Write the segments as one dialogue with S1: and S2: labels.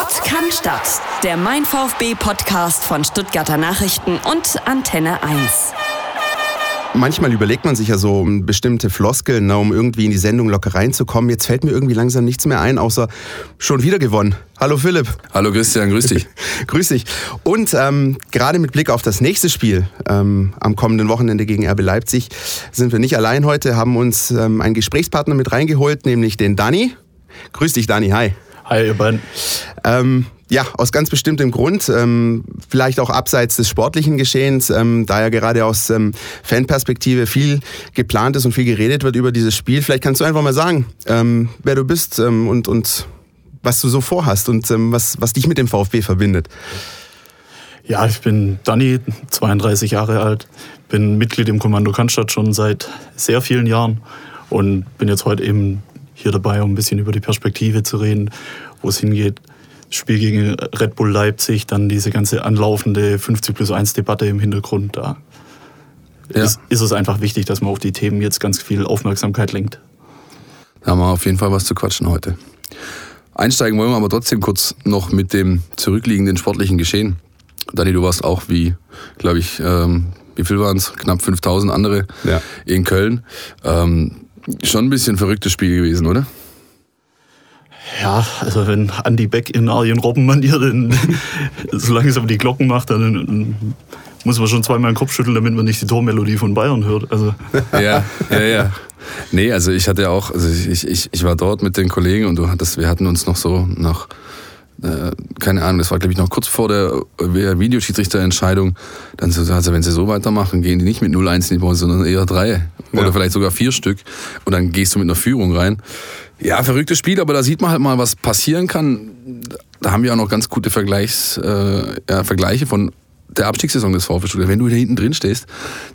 S1: Sport kann Stadt. Der Mein VfB Podcast von Stuttgarter Nachrichten und Antenne 1.
S2: Manchmal überlegt man sich ja so bestimmte Floskeln, ne, um irgendwie in die Sendung locker reinzukommen. Jetzt fällt mir irgendwie langsam nichts mehr ein, außer schon wieder gewonnen. Hallo Philipp.
S3: Hallo Christian, grüß dich.
S2: grüß dich. Und ähm, gerade mit Blick auf das nächste Spiel ähm, am kommenden Wochenende gegen RB Leipzig sind wir nicht allein heute, haben uns ähm, einen Gesprächspartner mit reingeholt, nämlich den Dani. Grüß dich, Dani. Hi.
S4: Hi, ihr beiden.
S2: Ähm, ja, aus ganz bestimmtem Grund, ähm, vielleicht auch abseits des sportlichen Geschehens, ähm, da ja gerade aus ähm, Fanperspektive viel geplant ist und viel geredet wird über dieses Spiel. Vielleicht kannst du einfach mal sagen, ähm, wer du bist ähm, und, und was du so vorhast und ähm, was, was dich mit dem VfB verbindet.
S4: Ja, ich bin Danny, 32 Jahre alt, bin Mitglied im Kommando Cannstatt schon seit sehr vielen Jahren und bin jetzt heute eben hier dabei, um ein bisschen über die Perspektive zu reden, wo es hingeht. Spiel gegen Red Bull Leipzig, dann diese ganze anlaufende 50 plus 1 Debatte im Hintergrund. Da ja. ist, ist es einfach wichtig, dass man auf die Themen jetzt ganz viel Aufmerksamkeit lenkt.
S3: Da haben wir auf jeden Fall was zu quatschen heute. Einsteigen wollen wir aber trotzdem kurz noch mit dem zurückliegenden sportlichen Geschehen. Dani, du warst auch wie, glaube ich, ähm, wie viel waren es? Knapp 5000 andere ja. in Köln. Ähm, Schon ein bisschen verrücktes Spiel gewesen, oder?
S4: Ja, also wenn Andy Beck in Arjen Robben-Manier so langsam die Glocken macht, dann muss man schon zweimal den Kopf schütteln, damit man nicht die Tormelodie von Bayern hört. Also.
S3: Ja, ja, ja. Nee, also ich hatte auch, also ich, ich, ich war dort mit den Kollegen und du hattest, wir hatten uns noch so nach äh, keine Ahnung, das war glaube ich noch kurz vor der Videoschiedsrichterentscheidung, dann so, also wenn sie so weitermachen, gehen die nicht mit 0-1 in die sondern eher drei oder ja. vielleicht sogar vier Stück und dann gehst du mit einer Führung rein. Ja, verrücktes Spiel, aber da sieht man halt mal, was passieren kann. Da haben wir auch noch ganz gute Vergleichs, äh, ja, Vergleiche von der Abstiegssaison des VfB Stuttgart. Wenn du da hinten drin stehst,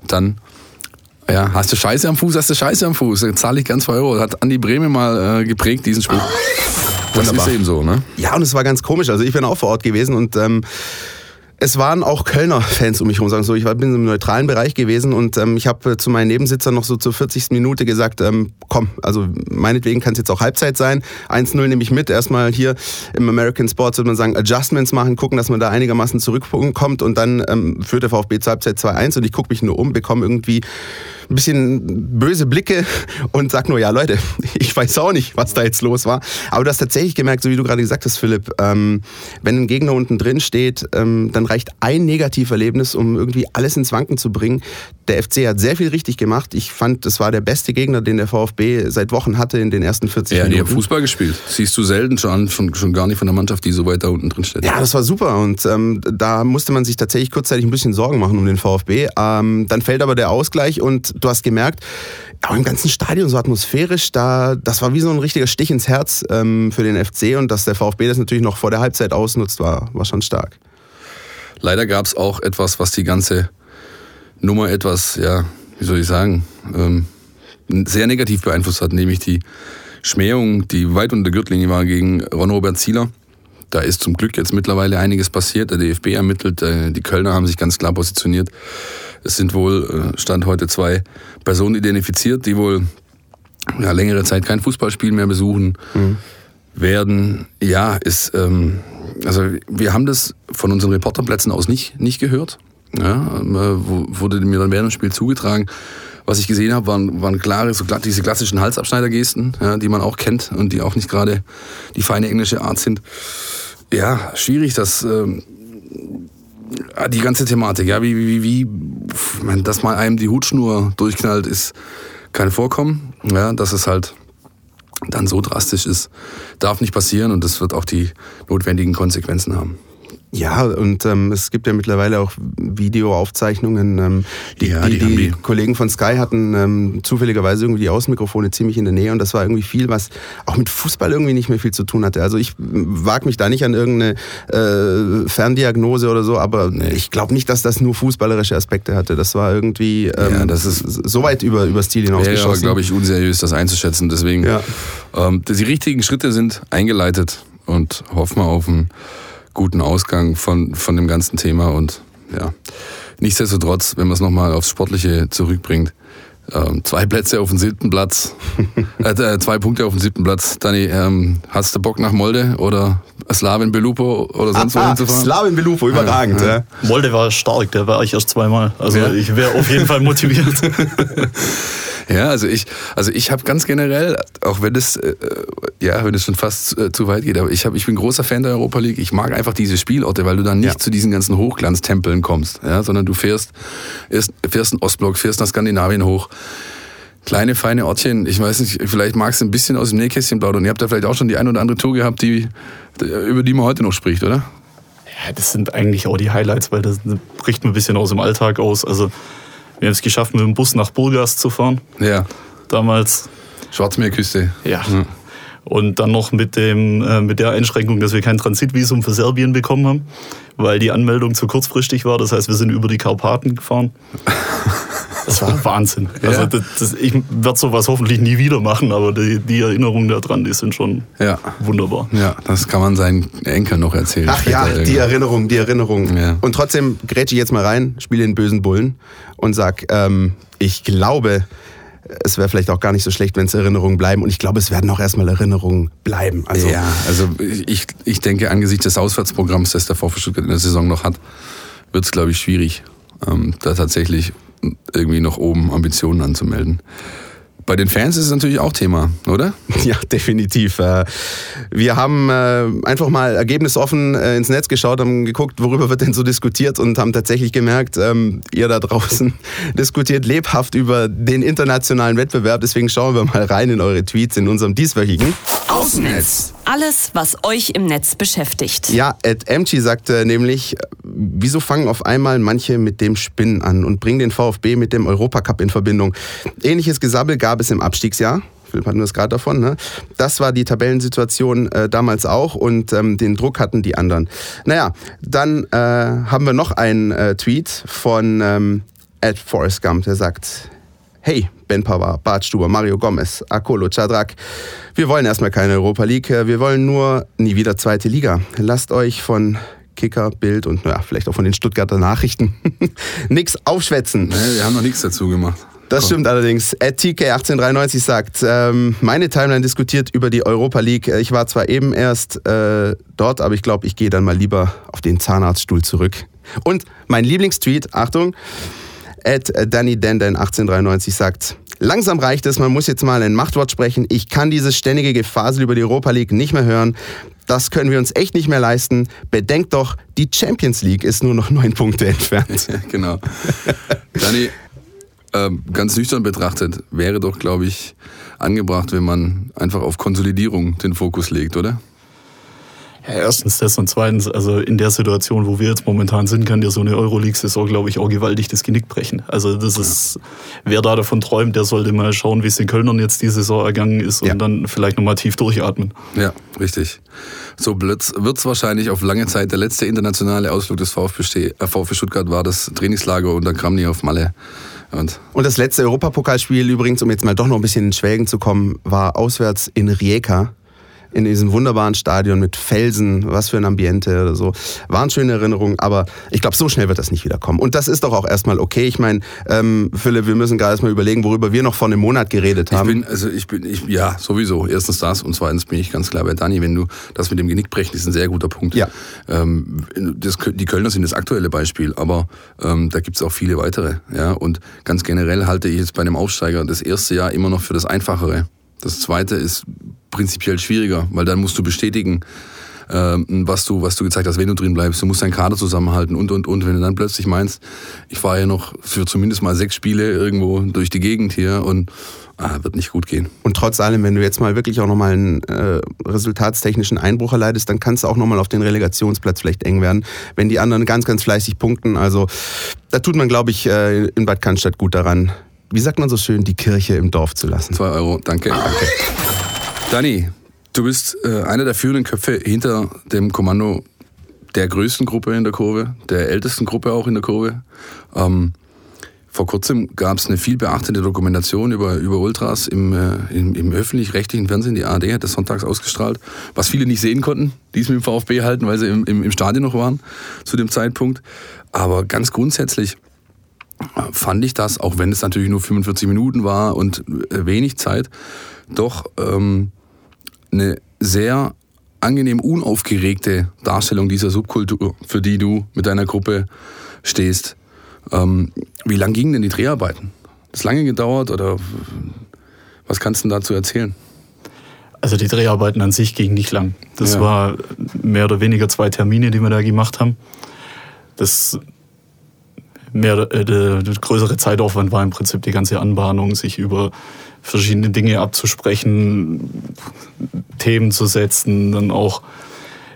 S3: dann ja, hast du Scheiße am Fuß, hast du Scheiße am Fuß. Dann zahle ich ganz 2 Euro. Hat Andi Breme mal äh, geprägt, diesen Spruch. Das ist eben so, ne?
S2: Ja, und es war ganz komisch. Also ich bin auch vor Ort gewesen und ähm, es waren auch Kölner Fans um mich herum, sagen so. Ich bin im neutralen Bereich gewesen und ähm, ich habe zu meinen Nebensitzern noch so zur 40. Minute gesagt, ähm, komm, also meinetwegen kann es jetzt auch Halbzeit sein. 1-0 nehme ich mit. Erstmal hier im American Sports würde man sagen, Adjustments machen, gucken, dass man da einigermaßen zurückkommt und dann ähm, führt der VfB zur Halbzeit 2-1 und ich gucke mich nur um, bekomme irgendwie ein bisschen böse Blicke und sag nur, ja Leute, ich weiß auch nicht, was da jetzt los war. Aber du hast tatsächlich gemerkt, so wie du gerade gesagt hast, Philipp, ähm, wenn ein Gegner unten drin steht, ähm, dann reicht ein Negativerlebnis, um irgendwie alles ins Wanken zu bringen. Der FC hat sehr viel richtig gemacht. Ich fand, das war der beste Gegner, den der VfB seit Wochen hatte in den ersten 40
S3: ja,
S2: Minuten.
S3: Ja, die haben Fußball gespielt. Siehst du selten schon, schon, schon gar nicht von der Mannschaft, die so weit da unten drin steht.
S2: Ja, das war super und ähm, da musste man sich tatsächlich kurzzeitig ein bisschen Sorgen machen um den VfB. Ähm, dann fällt aber der Ausgleich und du hast gemerkt, auch im ganzen Stadion so atmosphärisch, da, das war wie so ein richtiger Stich ins Herz ähm, für den FC und dass der VfB das natürlich noch vor der Halbzeit ausnutzt, war, war schon stark.
S3: Leider gab es auch etwas, was die ganze Nummer etwas, ja, wie soll ich sagen, ähm, sehr negativ beeinflusst hat, nämlich die Schmähung, die weit unter der Gürtellinie war gegen Ron-Robert Zieler. Da ist zum Glück jetzt mittlerweile einiges passiert. Der DFB ermittelt, äh, die Kölner haben sich ganz klar positioniert. Es sind wohl, äh, Stand heute, zwei Personen identifiziert, die wohl ja, längere Zeit kein Fußballspiel mehr besuchen mhm. Werden. Ja, ist, ähm, also wir haben das von unseren Reporterplätzen aus nicht, nicht gehört. Ja, ähm, äh, wurde mir dann während dem Spiel zugetragen. Was ich gesehen habe, waren, waren klare, so diese klassischen Halsabschneidergesten, ja, die man auch kennt und die auch nicht gerade die feine englische Art sind. Ja, schwierig, dass ähm, die ganze Thematik, ja, wie, wie, wie, dass mal einem die Hutschnur durchknallt, ist kein Vorkommen. Ja, dass es halt dann so drastisch ist, darf nicht passieren und das wird auch die notwendigen Konsequenzen haben.
S2: Ja, und ähm, es gibt ja mittlerweile auch Videoaufzeichnungen. Ähm, die, ja, die, die, die, Kollegen von Sky hatten ähm, zufälligerweise irgendwie die Außenmikrofone ziemlich in der Nähe und das war irgendwie viel, was auch mit Fußball irgendwie nicht mehr viel zu tun hatte. Also ich wage mich da nicht an irgendeine äh, Ferndiagnose oder so, aber nee. ich glaube nicht, dass das nur fußballerische Aspekte hatte. Das war irgendwie ähm, ja, das ist so weit über, über Stil hinausgeschossen.
S3: Ja, glaube ich, unseriös, das einzuschätzen. Deswegen, ja. ähm, die richtigen Schritte sind eingeleitet und hoffen wir auf ein guten Ausgang von, von dem ganzen Thema. Und ja, nichtsdestotrotz, wenn man es nochmal aufs Sportliche zurückbringt, Ähm, zwei Plätze auf dem siebten Platz. äh, zwei Punkte auf dem siebten Platz. Dani, ähm, hast du Bock nach Molde oder Slavin Belupo oder sonst wo
S2: Ah,
S3: hinzufahren?
S2: Slavin Belupo, überragend.
S3: Ja,
S2: Ja,
S4: Molde war stark, da war ich erst zweimal. Also
S3: Ja.
S4: ich wäre auf jeden Fall motiviert.
S3: Ja, also ich, also ich habe ganz generell, auch wenn es, äh, ja, wenn es schon fast äh, zu weit geht, aber ich, hab, ich bin großer Fan der Europa League. Ich mag einfach diese Spielorte, weil du dann nicht
S2: Ja.
S3: zu diesen ganzen Hochglanztempeln kommst, ja, sondern du fährst, erst, fährst in Ostblock, fährst nach Skandinavien hoch. Kleine, feine Ortchen. Ich weiß nicht, vielleicht magst du ein bisschen aus dem Nähkästchen plaudern. Ihr habt da vielleicht auch schon die ein oder andere Tour gehabt, die, über die man heute noch spricht, oder?
S4: Ja, das sind eigentlich auch die Highlights, weil das bricht mir ein bisschen aus dem Alltag aus. Also wir haben es geschafft, mit dem Bus nach Burgas zu fahren.
S3: Ja.
S4: Damals.
S3: Schwarzmeerküste.
S4: Ja. Und dann noch mit, dem, äh, mit der Einschränkung, dass wir kein Transitvisum für Serbien bekommen haben, weil die Anmeldung zu kurzfristig war. Das heißt, wir sind über die Karpaten gefahren. Das war Wahnsinn. Also
S3: Ja.
S4: das, das, ich werde sowas hoffentlich nie wieder machen, aber die, die Erinnerungen daran, die sind schon
S3: Ja.
S4: wunderbar.
S3: Ja, das kann man seinen Enkeln noch erzählen.
S2: Ach ja,
S3: Später
S2: die. Erinnerung, die Erinnerung.
S3: Ja.
S2: Und trotzdem grätsche ich jetzt mal rein, spiele den bösen Bullen und sag, ähm, ich glaube, es wäre vielleicht auch gar nicht so schlecht, wenn es Erinnerungen bleiben. Und ich glaube, es werden auch erstmal Erinnerungen bleiben. Also,
S3: ja, also ich, ich denke, angesichts des Auswärtsprogramms, das der VfB Stuttgart in der Saison noch hat, wird es, glaube ich, schwierig, ähm, da tatsächlich irgendwie noch oben Ambitionen anzumelden. Bei den Fans ist es natürlich auch Thema, oder?
S2: Ja, definitiv. Äh, Wir haben äh, einfach mal ergebnisoffen äh, ins Netz geschaut, haben geguckt, worüber wird denn so diskutiert und haben tatsächlich gemerkt, ähm, ihr da draußen diskutiert lebhaft über den internationalen Wettbewerb. Deswegen schauen wir mal rein in eure Tweets in unserem dieswöchigen.
S1: Außennetz. Alles, was euch im Netz beschäftigt.
S2: Ja, Ed Emchi sagte nämlich, wieso fangen auf einmal manche mit dem Spinnen an und bringen den VfB mit dem Europacup in Verbindung? Ähnliches Gesabbel gab es im Abstiegsjahr. Philipp hatten wir es gerade davon. Ne? Das war die Tabellensituation äh, damals auch und ähm, den Druck hatten die anderen. Naja, dann äh, haben wir noch einen äh, Tweet von ähm, Ed Forrest Gump, der sagt, Hey, Ben Pavard, Bart Stuber, Mario Gomez, Akolo Chadrak. Wir wollen erstmal keine Europa League. Wir wollen nur nie wieder zweite Liga. Lasst euch von Kicker, Bild und naja, vielleicht auch von den Stuttgarter Nachrichten nix aufschwätzen.
S3: Nee, wir haben noch nichts dazu gemacht.
S2: Das
S3: Komm.
S2: stimmt allerdings. Ed TK1893 sagt, ähm, meine Timeline diskutiert über die Europa League. Ich war zwar eben erst äh, dort, aber ich glaube, ich gehe dann mal lieber auf den Zahnarztstuhl zurück. Und mein Lieblingstweet, Achtung, Ed Danny Denden 1893 sagt, langsam reicht es, man muss jetzt mal ein Machtwort sprechen. Ich kann dieses ständige Gefasel über die Europa League nicht mehr hören. Das können wir uns echt nicht mehr leisten. Bedenkt doch, die Champions League ist nur noch neun Punkte entfernt.
S3: Genau. Dani, ähm, ganz nüchtern betrachtet, wäre doch, glaube ich, angebracht, wenn man einfach auf Konsolidierung den Fokus legt, oder?
S4: Ja, erstens das und zweitens, also in der Situation, wo wir jetzt momentan sind, kann dir so eine Euroleague-Saison, glaube ich, auch gewaltig das Genick brechen. Also das ist, wer da davon träumt, der sollte mal schauen, wie es den Kölnern jetzt die Saison ergangen ist und
S2: Ja.
S4: dann vielleicht nochmal tief durchatmen.
S3: Ja, richtig. So wird es wahrscheinlich auf lange Zeit der letzte internationale Ausflug des VfB, äh, VfB Stuttgart war das Trainingslager unter Kramny auf Malle. Und
S2: Und das letzte Europapokalspiel übrigens, um jetzt mal doch noch ein bisschen in Schwelgen zu kommen, war auswärts in Rijeka. In diesem wunderbaren Stadion mit Felsen, was für ein Ambiente oder so. Waren schöne Erinnerungen, aber ich glaube, so schnell wird das nicht wiederkommen. Und das ist doch auch erstmal okay. Ich meine, ähm, Philipp, wir müssen gerade erstmal überlegen, worüber wir noch vor einem Monat geredet
S3: ich
S2: haben.
S3: bin, also ich bin, ich, ja, sowieso. Erstens das und zweitens bin ich ganz klar bei Dani, wenn du das mit dem Genickbrechen ist ein sehr guter Punkt.
S2: Ja.
S3: Ähm, das, die Kölner sind das aktuelle Beispiel, aber ähm, da gibt es auch viele weitere. Ja? Und ganz generell halte ich jetzt bei einem Aufsteiger das erste Jahr immer noch für das Einfachere. Das zweite ist prinzipiell schwieriger, weil dann musst du bestätigen, ähm, was du, was du gezeigt hast, wenn du drin bleibst. Du musst deinen Kader zusammenhalten und, und, und. Wenn du dann plötzlich meinst, ich fahre ja noch für zumindest mal sechs Spiele irgendwo durch die Gegend hier und ah, wird nicht gut gehen.
S2: Und trotz allem, wenn du jetzt mal wirklich auch nochmal einen äh, resultatstechnischen Einbruch erleidest, dann kannst du auch nochmal auf den Relegationsplatz vielleicht eng werden, wenn die anderen ganz, ganz fleißig punkten. Also da tut man, glaube ich, äh, in Bad Cannstatt gut daran, wie sagt man so schön, die Kirche im Dorf zu lassen.
S3: Zwei Euro, danke. danke. Dani, du bist äh, einer der führenden Köpfe hinter dem Kommando der größten Gruppe in der Kurve, der ältesten Gruppe auch in der Kurve. Ähm, vor kurzem gab es eine viel beachtete Dokumentation über, über Ultras im, äh, im, im öffentlich-rechtlichen Fernsehen. Die ARD hat das sonntags ausgestrahlt, was viele nicht sehen konnten, die es mit dem VfB halten, weil sie im, im, im Stadion noch waren zu dem Zeitpunkt. Aber ganz grundsätzlich fand ich das, auch wenn es natürlich nur 45 Minuten war und äh, wenig Zeit, doch ähm, eine sehr angenehm unaufgeregte Darstellung dieser Subkultur, für die du mit deiner Gruppe stehst. Ähm, wie lang gingen denn die Dreharbeiten? Hat das lange gedauert oder was kannst du dazu erzählen?
S4: Also die Dreharbeiten an sich gingen nicht lang. Das ja. war mehr oder weniger zwei Termine, die wir da gemacht haben. Das mehr, äh, der, größere Zeitaufwand war im Prinzip die ganze Anbahnung, sich über verschiedene Dinge abzusprechen, Themen zu setzen, dann auch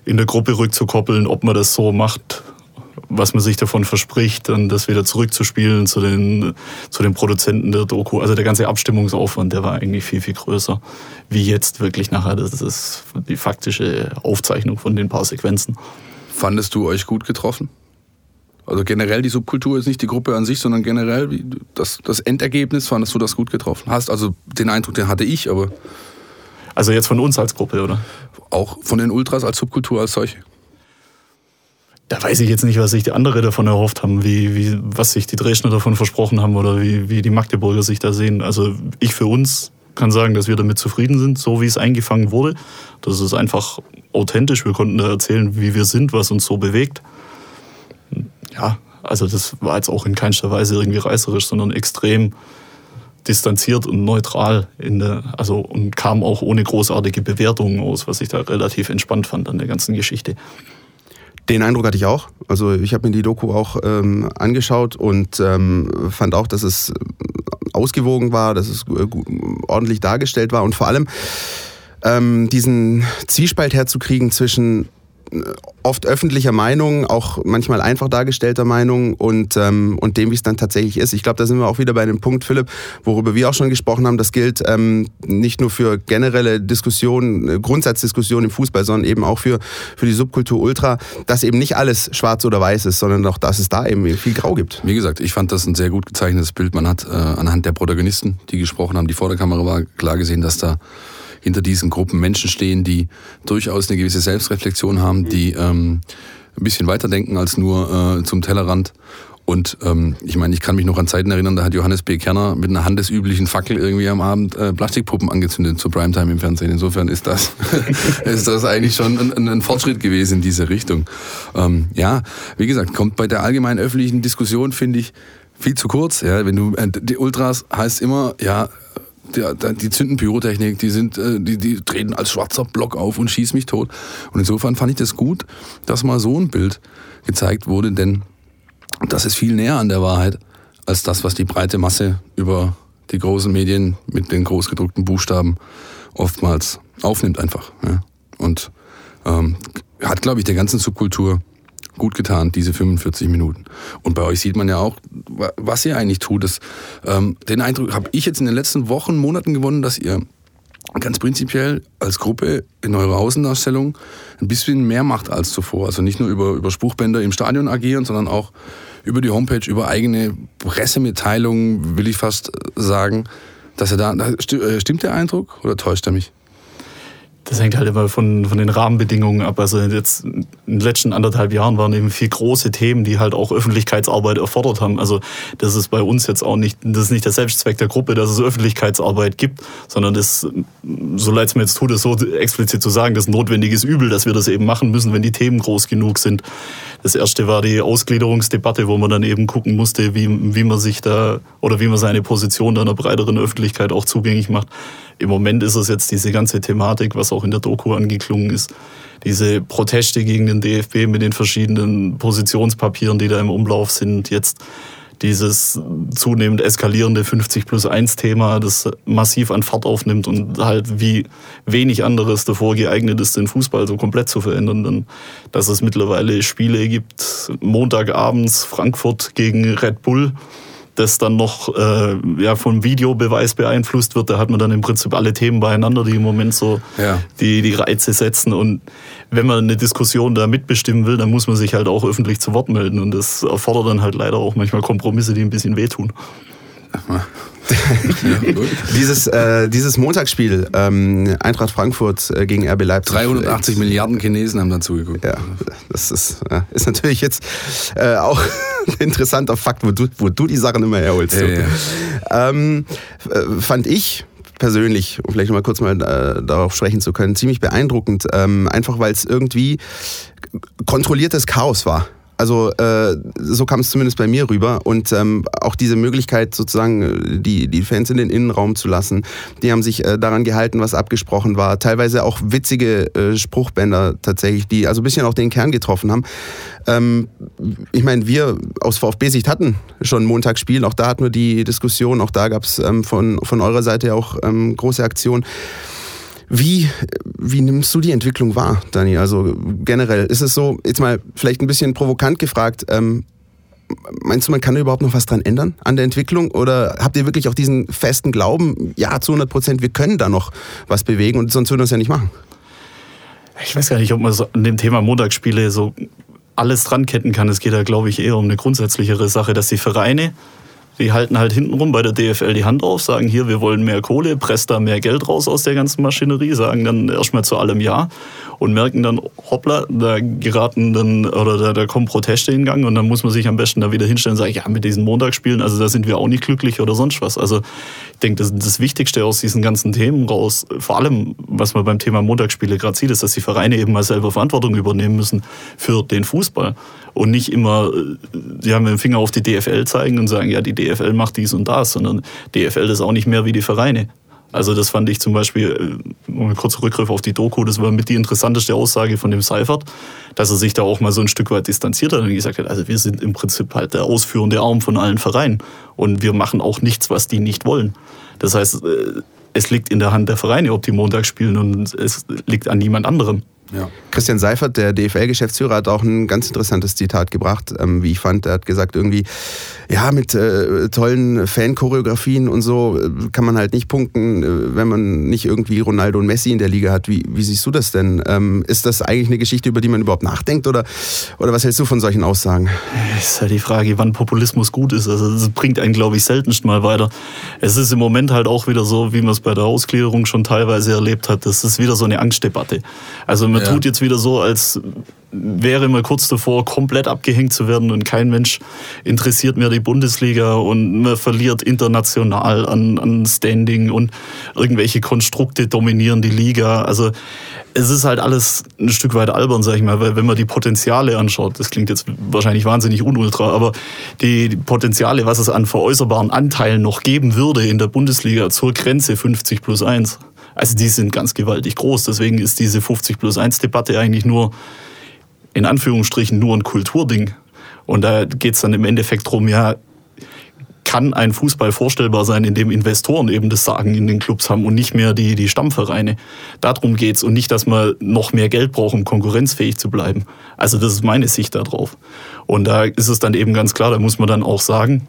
S4: in der Gruppe rückzukoppeln, ob man das so macht, was man sich davon verspricht, dann das wieder zurückzuspielen zu den, zu den Produzenten der Doku. Also der ganze Abstimmungsaufwand, der war eigentlich viel, viel größer, wie jetzt wirklich nachher. Das ist die faktische Aufzeichnung von den paar Sequenzen.
S3: Fandest du euch gut getroffen? Also generell die Subkultur ist nicht die Gruppe an sich, sondern generell das, das Endergebnis, fandest du das gut getroffen? Hast also den Eindruck, den hatte ich, aber.
S4: Also jetzt von uns als Gruppe, oder?
S3: Auch von den Ultras als Subkultur als solche.
S4: Da weiß ich jetzt nicht, was sich die anderen davon erhofft haben, wie, wie, was sich die Dresdner davon versprochen haben oder wie, wie die Magdeburger sich da sehen. Also ich für uns kann sagen, dass wir damit zufrieden sind, so wie es eingefangen wurde. Das ist einfach authentisch. Wir konnten da erzählen, wie wir sind, was uns so bewegt ja, also das war jetzt auch in keinster Weise irgendwie reißerisch, sondern extrem distanziert und neutral in der, also und kam auch ohne großartige Bewertungen aus, was ich da relativ entspannt fand an der ganzen Geschichte.
S2: Den Eindruck hatte ich auch. Also ich habe mir die Doku auch ähm, angeschaut und ähm, fand auch, dass es ausgewogen war, dass es gut, ordentlich dargestellt war und vor allem ähm, diesen Zwiespalt herzukriegen zwischen oft öffentlicher Meinung, auch manchmal einfach dargestellter Meinung und, ähm, und dem, wie es dann tatsächlich ist. Ich glaube, da sind wir auch wieder bei einem Punkt, Philipp, worüber wir auch schon gesprochen haben. Das gilt ähm, nicht nur für generelle Diskussionen, äh, Grundsatzdiskussionen im Fußball, sondern eben auch für, für die Subkultur Ultra, dass eben nicht alles schwarz oder weiß ist, sondern auch, dass es da eben viel Grau gibt.
S3: Wie gesagt, ich fand das ein sehr gut gezeichnetes Bild. Man hat äh, anhand der Protagonisten, die gesprochen haben, die vor der Kamera war, klar gesehen, dass da hinter diesen Gruppen Menschen stehen, die durchaus eine gewisse Selbstreflexion haben, die ähm, ein bisschen weiterdenken als nur äh, zum Tellerrand. Und ähm, ich meine, ich kann mich noch an Zeiten erinnern, da hat Johannes B. Kerner mit einer handesüblichen Fackel irgendwie am Abend äh, Plastikpuppen angezündet zur Primetime im Fernsehen. Insofern ist das, ist das eigentlich schon ein, ein Fortschritt gewesen in diese Richtung. Ähm, ja, wie gesagt, kommt bei der allgemeinen öffentlichen Diskussion, finde ich, viel zu kurz. Ja, wenn du äh, die Ultras heißt immer, ja, die, die zünden Pyrotechnik, die sind, äh, die, die treten als schwarzer Block auf und schießen mich tot. Und insofern fand ich das gut, dass mal so ein Bild gezeigt wurde, denn das ist viel näher an der Wahrheit als das, was die breite Masse über die großen Medien mit den großgedruckten Buchstaben oftmals aufnimmt einfach. Ja. Und ähm, hat, glaube ich, der ganzen Subkultur gut getan, diese 45 Minuten. Und bei euch sieht man ja auch, was ihr eigentlich tut. Das, ähm, den Eindruck habe ich jetzt in den letzten Wochen, Monaten gewonnen, dass ihr ganz prinzipiell als Gruppe in eurer Außendarstellung ein bisschen mehr macht als zuvor. Also nicht nur über, über Spruchbänder im Stadion agieren, sondern auch über die Homepage, über eigene Pressemitteilungen, will ich fast sagen. Dass er da, äh, stimmt der Eindruck oder täuscht er mich?
S4: Das hängt halt immer von, von den Rahmenbedingungen ab. Also jetzt in den letzten anderthalb Jahren waren eben vier große Themen, die halt auch Öffentlichkeitsarbeit erfordert haben. Also das ist bei uns jetzt auch nicht, das ist nicht der Selbstzweck der Gruppe, dass es Öffentlichkeitsarbeit gibt, sondern das, so leid es mir jetzt tut, es so explizit zu sagen, das ist ein notwendiges Übel, dass wir das eben machen müssen, wenn die Themen groß genug sind. Das erste war die Ausgliederungsdebatte, wo man dann eben gucken musste, wie, wie man sich da oder wie man seine Position einer breiteren Öffentlichkeit auch zugänglich macht. Im Moment ist es jetzt diese ganze Thematik, was auch in der Doku angeklungen ist, diese Proteste gegen den DFB mit den verschiedenen Positionspapieren, die da im Umlauf sind, jetzt dieses zunehmend eskalierende 50 plus 1 Thema, das massiv an Fahrt aufnimmt und halt wie wenig anderes davor geeignet ist, den Fußball so komplett zu verändern. Denn dass es mittlerweile Spiele gibt, Montagabends Frankfurt gegen Red Bull, das dann noch äh, ja, vom Videobeweis beeinflusst wird. Da hat man dann im Prinzip alle Themen beieinander, die im Moment so ja. die, die Reize setzen. Und wenn man eine Diskussion da mitbestimmen will, dann muss man sich halt auch öffentlich zu Wort melden. Und das erfordert dann halt leider auch manchmal Kompromisse, die ein bisschen wehtun.
S2: dieses, äh, dieses Montagsspiel, ähm, Eintracht Frankfurt äh, gegen RB Leipzig.
S3: 380 äh, Milliarden Chinesen haben dazu geguckt.
S2: Ja, das ist, äh, ist natürlich jetzt äh, auch interessanter Fakt, wo du, wo du die Sachen immer herholst. Ja, ja. Ähm, äh, fand ich persönlich, um vielleicht mal kurz mal darauf sprechen zu können, ziemlich beeindruckend. Ähm, einfach weil es irgendwie kontrolliertes Chaos war. Also äh, so kam es zumindest bei mir rüber. Und ähm, auch diese Möglichkeit, sozusagen äh, die, die Fans in den Innenraum zu lassen, die haben sich äh, daran gehalten, was abgesprochen war. Teilweise auch witzige äh, Spruchbänder tatsächlich, die also ein bisschen auch den Kern getroffen haben. Ähm, ich meine, wir aus VfB-Sicht hatten schon Montagsspiel, auch da hatten wir die Diskussion, auch da gab es ähm, von, von eurer Seite auch ähm, große Aktionen. Wie, wie nimmst du die Entwicklung wahr, Dani? Also generell, ist es so, jetzt mal vielleicht ein bisschen provokant gefragt, ähm, meinst du, man kann da überhaupt noch was dran ändern an der Entwicklung? Oder habt ihr wirklich auch diesen festen Glauben, ja, zu 100 Prozent, wir können da noch was bewegen und sonst würden wir es ja nicht machen?
S4: Ich weiß gar nicht, ob man so an dem Thema Montagsspiele so alles dran ketten kann. Es geht da, glaube ich, eher um eine grundsätzlichere Sache, dass die Vereine die halten halt hintenrum bei der DFL die Hand auf, sagen hier, wir wollen mehr Kohle, presst da mehr Geld raus aus der ganzen Maschinerie, sagen dann erstmal zu allem Ja und merken dann, hoppla, da geraten dann, oder da, da kommen Proteste in Gang und dann muss man sich am besten da wieder hinstellen und sagen, ja, mit diesen Montagsspielen, also da sind wir auch nicht glücklich oder sonst was. Also ich denke, das, das Wichtigste aus diesen ganzen Themen raus, vor allem, was man beim Thema Montagsspiele gerade sieht, ist, dass die Vereine eben mal selber Verantwortung übernehmen müssen für den Fußball und nicht immer, die haben den Finger auf die DFL zeigen und sagen, ja, die DFL macht dies und das, sondern DFL ist auch nicht mehr wie die Vereine. Also das fand ich zum Beispiel, äh, um kurz Rückgriff auf die Doku, das war mit die interessanteste Aussage von dem Seifert, dass er sich da auch mal so ein Stück weit distanziert hat und gesagt hat, also wir sind im Prinzip halt der ausführende Arm von allen Vereinen und wir machen auch nichts, was die nicht wollen. Das heißt, äh, es liegt in der Hand der Vereine, ob die Montag spielen und es liegt an niemand anderem.
S2: Ja. Christian Seifert, der DFL-Geschäftsführer, hat auch ein ganz interessantes Zitat gebracht, ähm, wie ich fand. Er hat gesagt, irgendwie, ja, mit äh, tollen Fan-Choreografien und so äh, kann man halt nicht punkten, äh, wenn man nicht irgendwie Ronaldo und Messi in der Liga hat. Wie, wie siehst du das denn? Ähm, ist das eigentlich eine Geschichte, über die man überhaupt nachdenkt oder, oder was hältst du von solchen Aussagen?
S4: Es ist halt die Frage, wann Populismus gut ist. Also das bringt einen, glaube ich, seltenst mal weiter. Es ist im Moment halt auch wieder so, wie man es bei der Ausgliederung schon teilweise erlebt hat. Das ist wieder so eine Angstdebatte. Also man ja. tut jetzt wieder so, als wäre man kurz davor, komplett abgehängt zu werden und kein Mensch interessiert mehr die Bundesliga und man verliert international an, an Standing und irgendwelche Konstrukte dominieren die Liga. Also es ist halt alles ein Stück weit albern, sag ich mal, weil wenn man die Potenziale anschaut, das klingt jetzt wahrscheinlich wahnsinnig unultra, aber die, die Potenziale, was es an veräußerbaren Anteilen noch geben würde in der Bundesliga zur Grenze 50 plus 1, also die sind ganz gewaltig groß. Deswegen ist diese 50 plus 1 Debatte eigentlich nur, in Anführungsstrichen, nur ein Kulturding. Und da geht es dann im Endeffekt darum, ja, kann ein Fußball vorstellbar sein, in dem Investoren eben das Sagen in den Clubs haben und nicht mehr die, die Stammvereine. Darum geht es und nicht, dass man noch mehr Geld braucht, um konkurrenzfähig zu bleiben. Also das ist meine Sicht darauf. Und da ist es dann eben ganz klar, da muss man dann auch sagen,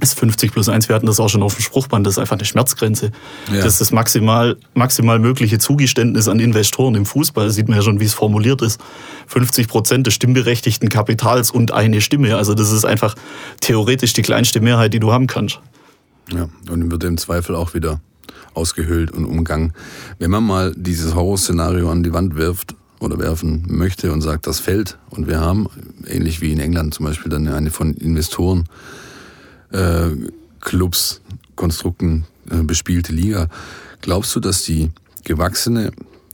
S4: ist 50 plus 1, wir hatten das auch schon auf dem Spruchband, das ist einfach eine Schmerzgrenze. Ja. Das ist das maximal, maximal mögliche Zugeständnis an Investoren im Fußball. Da sieht man ja schon, wie es formuliert ist. 50 Prozent des stimmberechtigten Kapitals und eine Stimme. Also das ist einfach theoretisch die kleinste Mehrheit, die du haben kannst.
S3: Ja, und wird im Zweifel auch wieder ausgehöhlt und umgangen. Wenn man mal dieses Horrorszenario an die Wand wirft oder werfen möchte und sagt, das fällt und wir haben, ähnlich wie in England zum Beispiel, dann eine von Investoren, äh, Clubs, Konstrukten äh, bespielte Liga. Glaubst du, dass die gewachsene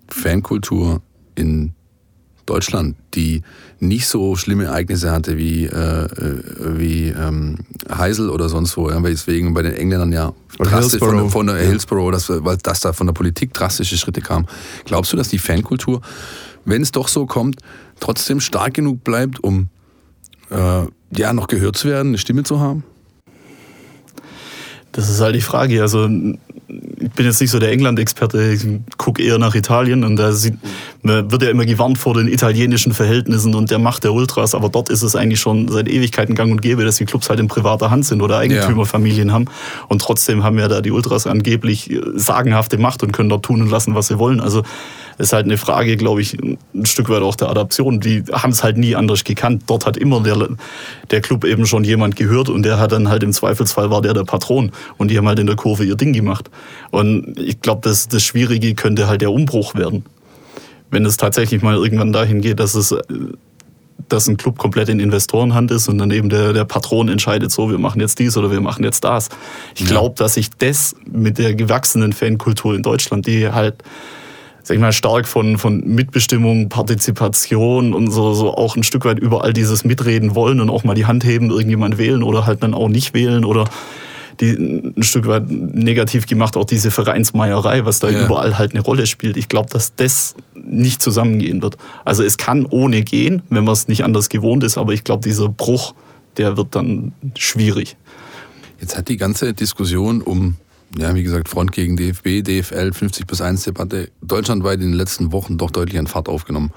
S3: Fankultur in Deutschland, die nicht so schlimme Ereignisse hatte wie, äh, äh wie ähm, Heisel oder sonst wo, ja, deswegen bei den Engländern ja drastisch von, der, von der ja. Hillsborough, dass, weil das da von der Politik drastische Schritte kam. Glaubst du, dass die Fankultur, wenn es doch so kommt, trotzdem stark genug bleibt, um äh, ja noch gehört zu werden, eine Stimme zu haben?
S4: Das ist halt die Frage. Also ich bin jetzt nicht so der England-Experte, ich gucke eher nach Italien und da sieht, wird ja immer gewarnt vor den italienischen Verhältnissen und der Macht der Ultras, aber dort ist es eigentlich schon seit Ewigkeiten gang und gäbe, dass die Clubs halt in privater Hand sind oder Eigentümerfamilien ja. haben und trotzdem haben ja da die Ultras angeblich sagenhafte Macht und können dort tun und lassen, was sie wollen. Also ist halt eine Frage, glaube ich, ein Stück weit auch der Adaption. Die haben es halt nie anders gekannt. Dort hat immer der, der Club eben schon jemand gehört und der hat dann halt im Zweifelsfall war der der Patron und die haben halt in der Kurve ihr Ding gemacht. Und ich glaube, das, das Schwierige könnte halt der Umbruch werden. Wenn es tatsächlich mal irgendwann dahin geht, dass es dass ein Club komplett in Investorenhand ist und dann eben der, der Patron entscheidet, so, wir machen jetzt dies oder wir machen jetzt das. Ich glaube, dass sich das mit der gewachsenen Fankultur in Deutschland, die halt sag ich mal, stark von, von Mitbestimmung, Partizipation und so, so auch ein Stück weit überall dieses Mitreden wollen und auch mal die Hand heben, irgendjemand wählen oder halt dann auch nicht wählen oder die ein Stück weit negativ gemacht, auch diese Vereinsmeierei, was da ja. überall halt eine Rolle spielt. Ich glaube, dass das nicht zusammengehen wird. Also es kann ohne gehen, wenn man es nicht anders gewohnt ist, aber ich glaube, dieser Bruch, der wird dann schwierig.
S3: Jetzt hat die ganze Diskussion um, ja, wie gesagt, Front gegen DFB, DFL, 50 plus 1 Debatte deutschlandweit in den letzten Wochen doch deutlich an Fahrt aufgenommen.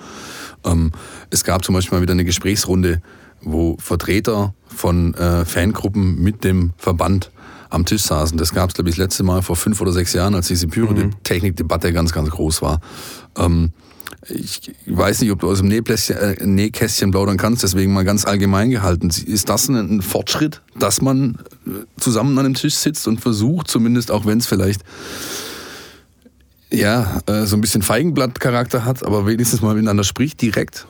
S3: Ähm, es gab zum Beispiel mal wieder eine Gesprächsrunde, wo Vertreter von äh, Fangruppen mit dem Verband am Tisch saßen. Das gab es, glaube ich, das letzte Mal vor fünf oder sechs Jahren, als diese Pyrotechnik-Debatte ganz, ganz groß war. Ähm, ich weiß nicht, ob du aus dem äh, Nähkästchen plaudern kannst, deswegen mal ganz allgemein gehalten. Ist das ein Fortschritt, dass man äh, zusammen an einem Tisch sitzt und versucht, zumindest auch wenn es vielleicht ja, äh, so ein bisschen Feigenblatt-Charakter hat, aber wenigstens mal miteinander spricht direkt?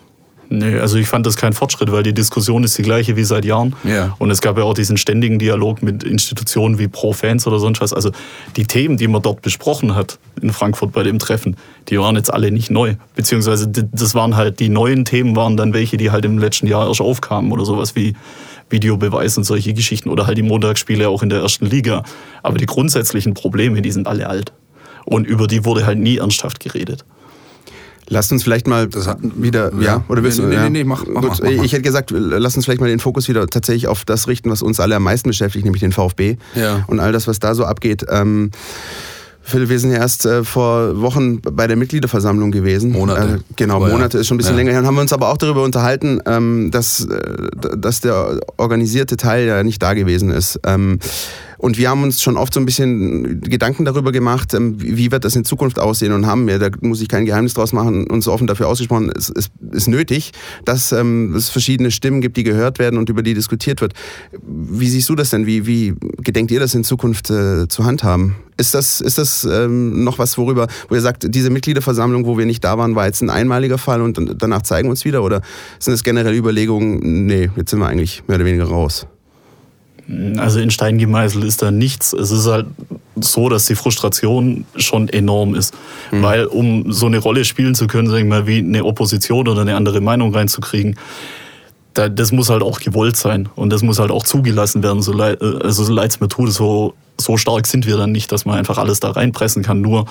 S4: Nee, also ich fand das kein Fortschritt, weil die Diskussion ist die gleiche wie seit Jahren. Ja. Und es gab ja auch diesen ständigen Dialog mit Institutionen wie Pro-Fans oder sonst was. Also die Themen, die man dort besprochen hat in Frankfurt bei dem Treffen, die waren jetzt alle nicht neu. Beziehungsweise das waren halt, die neuen Themen waren dann welche, die halt im letzten Jahr erst aufkamen oder sowas wie Videobeweis und solche Geschichten oder halt die Montagsspiele auch in der ersten Liga. Aber die grundsätzlichen Probleme, die sind alle alt. Und über die wurde halt nie ernsthaft geredet.
S2: Lasst uns vielleicht mal wieder, ja, ja oder willst
S3: nee,
S2: du?
S3: Nee, ja. nee, nee, mach, mach, Gut, mach,
S2: mach, Ich hätte gesagt, lass uns vielleicht mal den Fokus wieder tatsächlich auf das richten, was uns alle am meisten beschäftigt, nämlich den VfB ja. und all das, was da so abgeht. Ähm, Phil, wir sind ja erst äh, vor Wochen bei der Mitgliederversammlung gewesen.
S3: Monate. Äh,
S2: genau, aber Monate ja. ist schon ein bisschen ja. länger her. Und haben wir uns aber auch darüber unterhalten, ähm, dass, äh, dass der organisierte Teil ja nicht da gewesen ist. Ähm, und wir haben uns schon oft so ein bisschen Gedanken darüber gemacht, ähm, wie wird das in Zukunft aussehen und haben wir, da muss ich kein Geheimnis draus machen, uns offen dafür ausgesprochen, es, es ist nötig, dass ähm, es verschiedene Stimmen gibt, die gehört werden und über die diskutiert wird. Wie siehst du das denn? Wie, wie gedenkt ihr das in Zukunft äh, zu handhaben? Ist das, ist das ähm, noch was, worüber, wo ihr sagt, diese Mitgliederversammlung, wo wir nicht da waren, war jetzt ein einmaliger Fall und danach zeigen wir uns wieder? Oder sind es generell Überlegungen, nee, jetzt sind wir eigentlich mehr oder weniger raus?
S4: Also in Stein gemeißelt ist da nichts. Es ist halt so, dass die Frustration schon enorm ist. Mhm. Weil um so eine Rolle spielen zu können, sagen wir mal, wie eine Opposition oder eine andere Meinung reinzukriegen, das muss halt auch gewollt sein und das muss halt auch zugelassen werden. So leid, also so leid es mir tut, so, so stark sind wir dann nicht, dass man einfach alles da reinpressen kann. Nur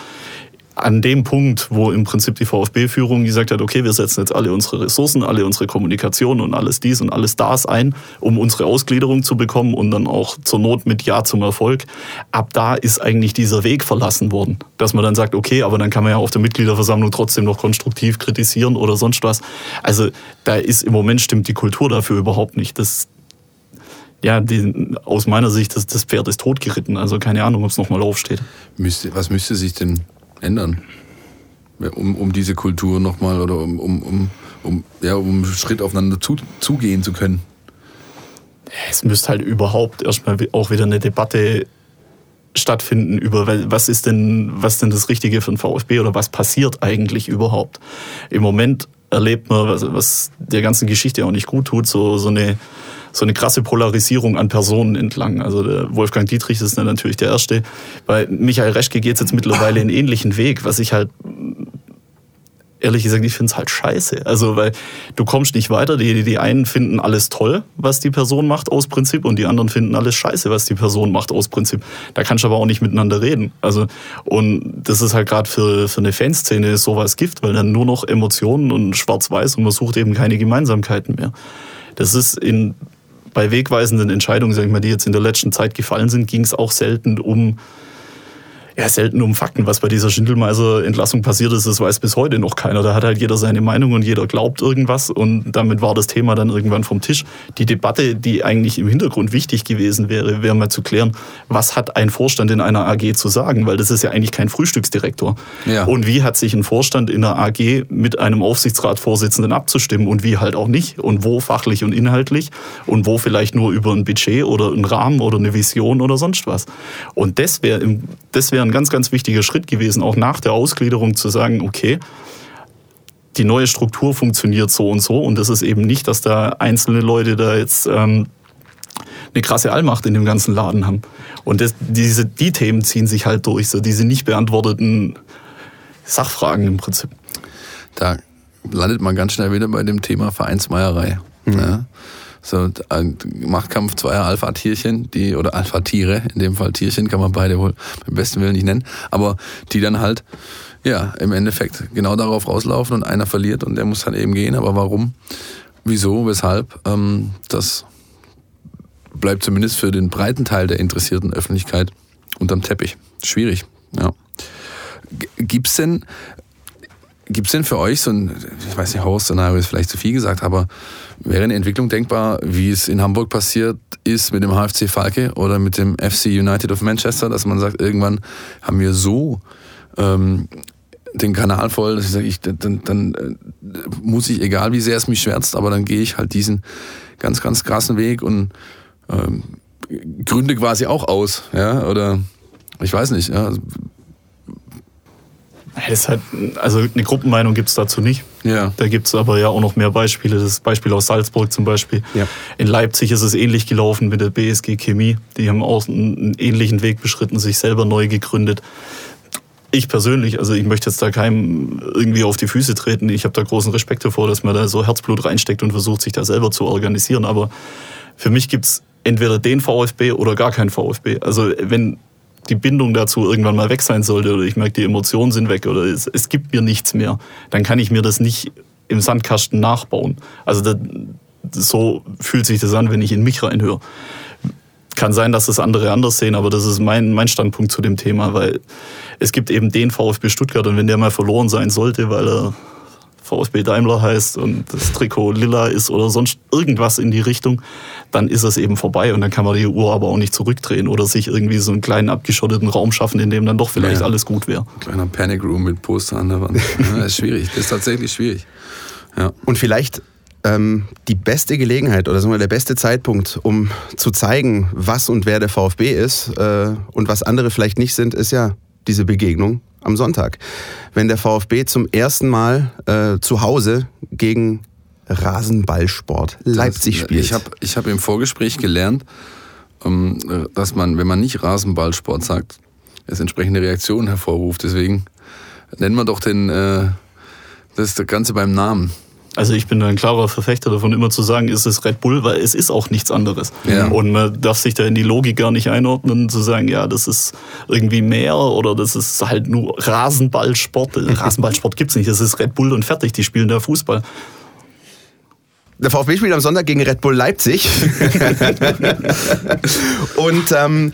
S4: an dem Punkt, wo im Prinzip die VfB-Führung gesagt hat, okay, wir setzen jetzt alle unsere Ressourcen, alle unsere Kommunikation und alles dies und alles das ein, um unsere Ausgliederung zu bekommen und dann auch zur Not mit Ja zum Erfolg. Ab da ist eigentlich dieser Weg verlassen worden, dass man dann sagt, okay, aber dann kann man ja auf der Mitgliederversammlung trotzdem noch konstruktiv kritisieren oder sonst was. Also da ist im Moment stimmt die Kultur dafür überhaupt nicht. Das, ja, die, aus meiner Sicht, das, das Pferd ist totgeritten. Also keine Ahnung, ob es nochmal aufsteht.
S3: Müsste, was müsste sich denn ändern? Um, um diese Kultur nochmal oder um, um, um, um, ja, um einen Schritt aufeinander zu, zugehen zu können?
S4: Es müsste halt überhaupt erstmal auch wieder eine Debatte stattfinden über was ist denn was denn das Richtige für den VfB oder was passiert eigentlich überhaupt. Im Moment erlebt man was, was der ganzen Geschichte auch nicht gut tut, so so eine so eine krasse Polarisierung an Personen entlang. Also der Wolfgang Dietrich ist natürlich der Erste. Bei Michael Reschke geht es jetzt mittlerweile einen ähnlichen Weg, was ich halt ehrlich gesagt, ich finde es halt scheiße. Also, weil du kommst nicht weiter. Die, die einen finden alles toll, was die Person macht aus Prinzip, und die anderen finden alles scheiße, was die Person macht aus Prinzip. Da kannst du aber auch nicht miteinander reden. Also, und das ist halt gerade für, für eine Fanszene sowas Gift, weil dann nur noch Emotionen und Schwarz-Weiß und man sucht eben keine Gemeinsamkeiten mehr. Das ist in bei wegweisenden Entscheidungen, sag ich mal, die jetzt in der letzten Zeit gefallen sind, ging es auch selten um ja, selten um Fakten. Was bei dieser Schindelmeiser-Entlassung passiert ist, das weiß bis heute noch keiner. Da hat halt jeder seine Meinung und jeder glaubt irgendwas und damit war das Thema dann irgendwann vom Tisch. Die Debatte, die eigentlich im Hintergrund wichtig gewesen wäre, wäre mal zu klären, was hat ein Vorstand in einer AG zu sagen, weil das ist ja eigentlich kein Frühstücksdirektor. Ja. Und wie hat sich ein Vorstand in einer AG mit einem Aufsichtsratsvorsitzenden abzustimmen und wie halt auch nicht und wo fachlich und inhaltlich und wo vielleicht nur über ein Budget oder einen Rahmen oder eine Vision oder sonst was. Und das wäre das wäre wäre ein ganz, ganz wichtiger Schritt gewesen, auch nach der Ausgliederung zu sagen, okay, die neue Struktur funktioniert so und so und das ist eben nicht, dass da einzelne Leute da jetzt ähm, eine krasse Allmacht in dem ganzen Laden haben. Und das, diese, die Themen ziehen sich halt durch, so diese nicht beantworteten Sachfragen im Prinzip.
S3: Da landet man ganz schnell wieder bei dem Thema Vereinsmeierei. Mhm. Ja. So ein Machtkampf zweier Alpha-Tierchen, die, oder Alpha-Tiere, in dem Fall Tierchen, kann man beide wohl beim besten Willen nicht nennen, aber die dann halt, ja, im Endeffekt genau darauf rauslaufen und einer verliert und der muss dann eben gehen. Aber warum? Wieso? Weshalb? Ähm, das bleibt zumindest für den breiten Teil der interessierten Öffentlichkeit unterm Teppich. Schwierig, ja. Gibt's denn, gibt's denn für euch so ein, ich weiß nicht, Horror-Szenario ist vielleicht zu viel gesagt, aber wäre eine Entwicklung denkbar, wie es in Hamburg passiert ist mit dem HFC Falke oder mit dem FC United of Manchester, dass man sagt, irgendwann haben wir so ähm, den Kanal voll, dass ich sage, ich, dann, dann äh, muss ich, egal wie sehr es mich schwärzt, aber dann gehe ich halt diesen ganz, ganz krassen Weg und ähm, Gründe quasi auch aus, ja, oder ich weiß nicht, ja.
S4: Das halt, also eine Gruppenmeinung gibt es dazu nicht.
S3: Ja.
S4: Da gibt es aber ja auch noch mehr Beispiele. Das Beispiel aus Salzburg zum Beispiel.
S2: Ja.
S4: In Leipzig ist es ähnlich gelaufen mit der BSG Chemie. Die haben auch einen ähnlichen Weg beschritten, sich selber neu gegründet. Ich persönlich, also ich möchte jetzt da keinem irgendwie auf die Füße treten. Ich habe da großen Respekt davor, dass man da so Herzblut reinsteckt und versucht, sich da selber zu organisieren. Aber für mich gibt es entweder den VfB oder gar kein VfB. Also wenn die Bindung dazu irgendwann mal weg sein sollte oder ich merke, die Emotionen sind weg oder es, es gibt mir nichts mehr, dann kann ich mir das nicht im Sandkasten nachbauen. Also das, so fühlt sich das an, wenn ich in mich reinhöre. Kann sein, dass das andere anders sehen, aber das ist mein, mein Standpunkt zu dem Thema, weil es gibt eben den VfB Stuttgart und wenn der mal verloren sein sollte, weil er VfB Daimler heißt und das Trikot lila ist oder sonst irgendwas in die Richtung, dann ist es eben vorbei und dann kann man die Uhr aber auch nicht zurückdrehen oder sich irgendwie so einen kleinen abgeschotteten Raum schaffen, in dem dann doch vielleicht ja. alles gut wäre.
S3: Kleiner Panic Room mit Poster an der Wand. Ja, das ist schwierig, das ist tatsächlich schwierig.
S2: Ja. Und vielleicht ähm, die beste Gelegenheit oder sagen wir der beste Zeitpunkt, um zu zeigen, was und wer der VfB ist äh, und was andere vielleicht nicht sind, ist ja diese Begegnung am Sonntag, wenn der VfB zum ersten Mal äh, zu Hause gegen Rasenballsport Leipzig das, spielt.
S3: Ich habe ich hab im Vorgespräch gelernt, ähm, dass man, wenn man nicht Rasenballsport sagt, es entsprechende Reaktionen hervorruft. Deswegen nennen wir doch den, äh, das Ganze beim Namen.
S4: Also ich bin ein klarer Verfechter davon, immer zu sagen, ist es Red Bull, weil es ist auch nichts anderes.
S3: Ja.
S4: Und man darf sich da in die Logik gar nicht einordnen, zu sagen, ja, das ist irgendwie mehr oder das ist halt nur Rasenballsport. Rasenballsport gibt's nicht, das ist Red Bull und fertig, die spielen da Fußball.
S2: Der VfB spielt am Sonntag gegen Red Bull Leipzig. und ähm,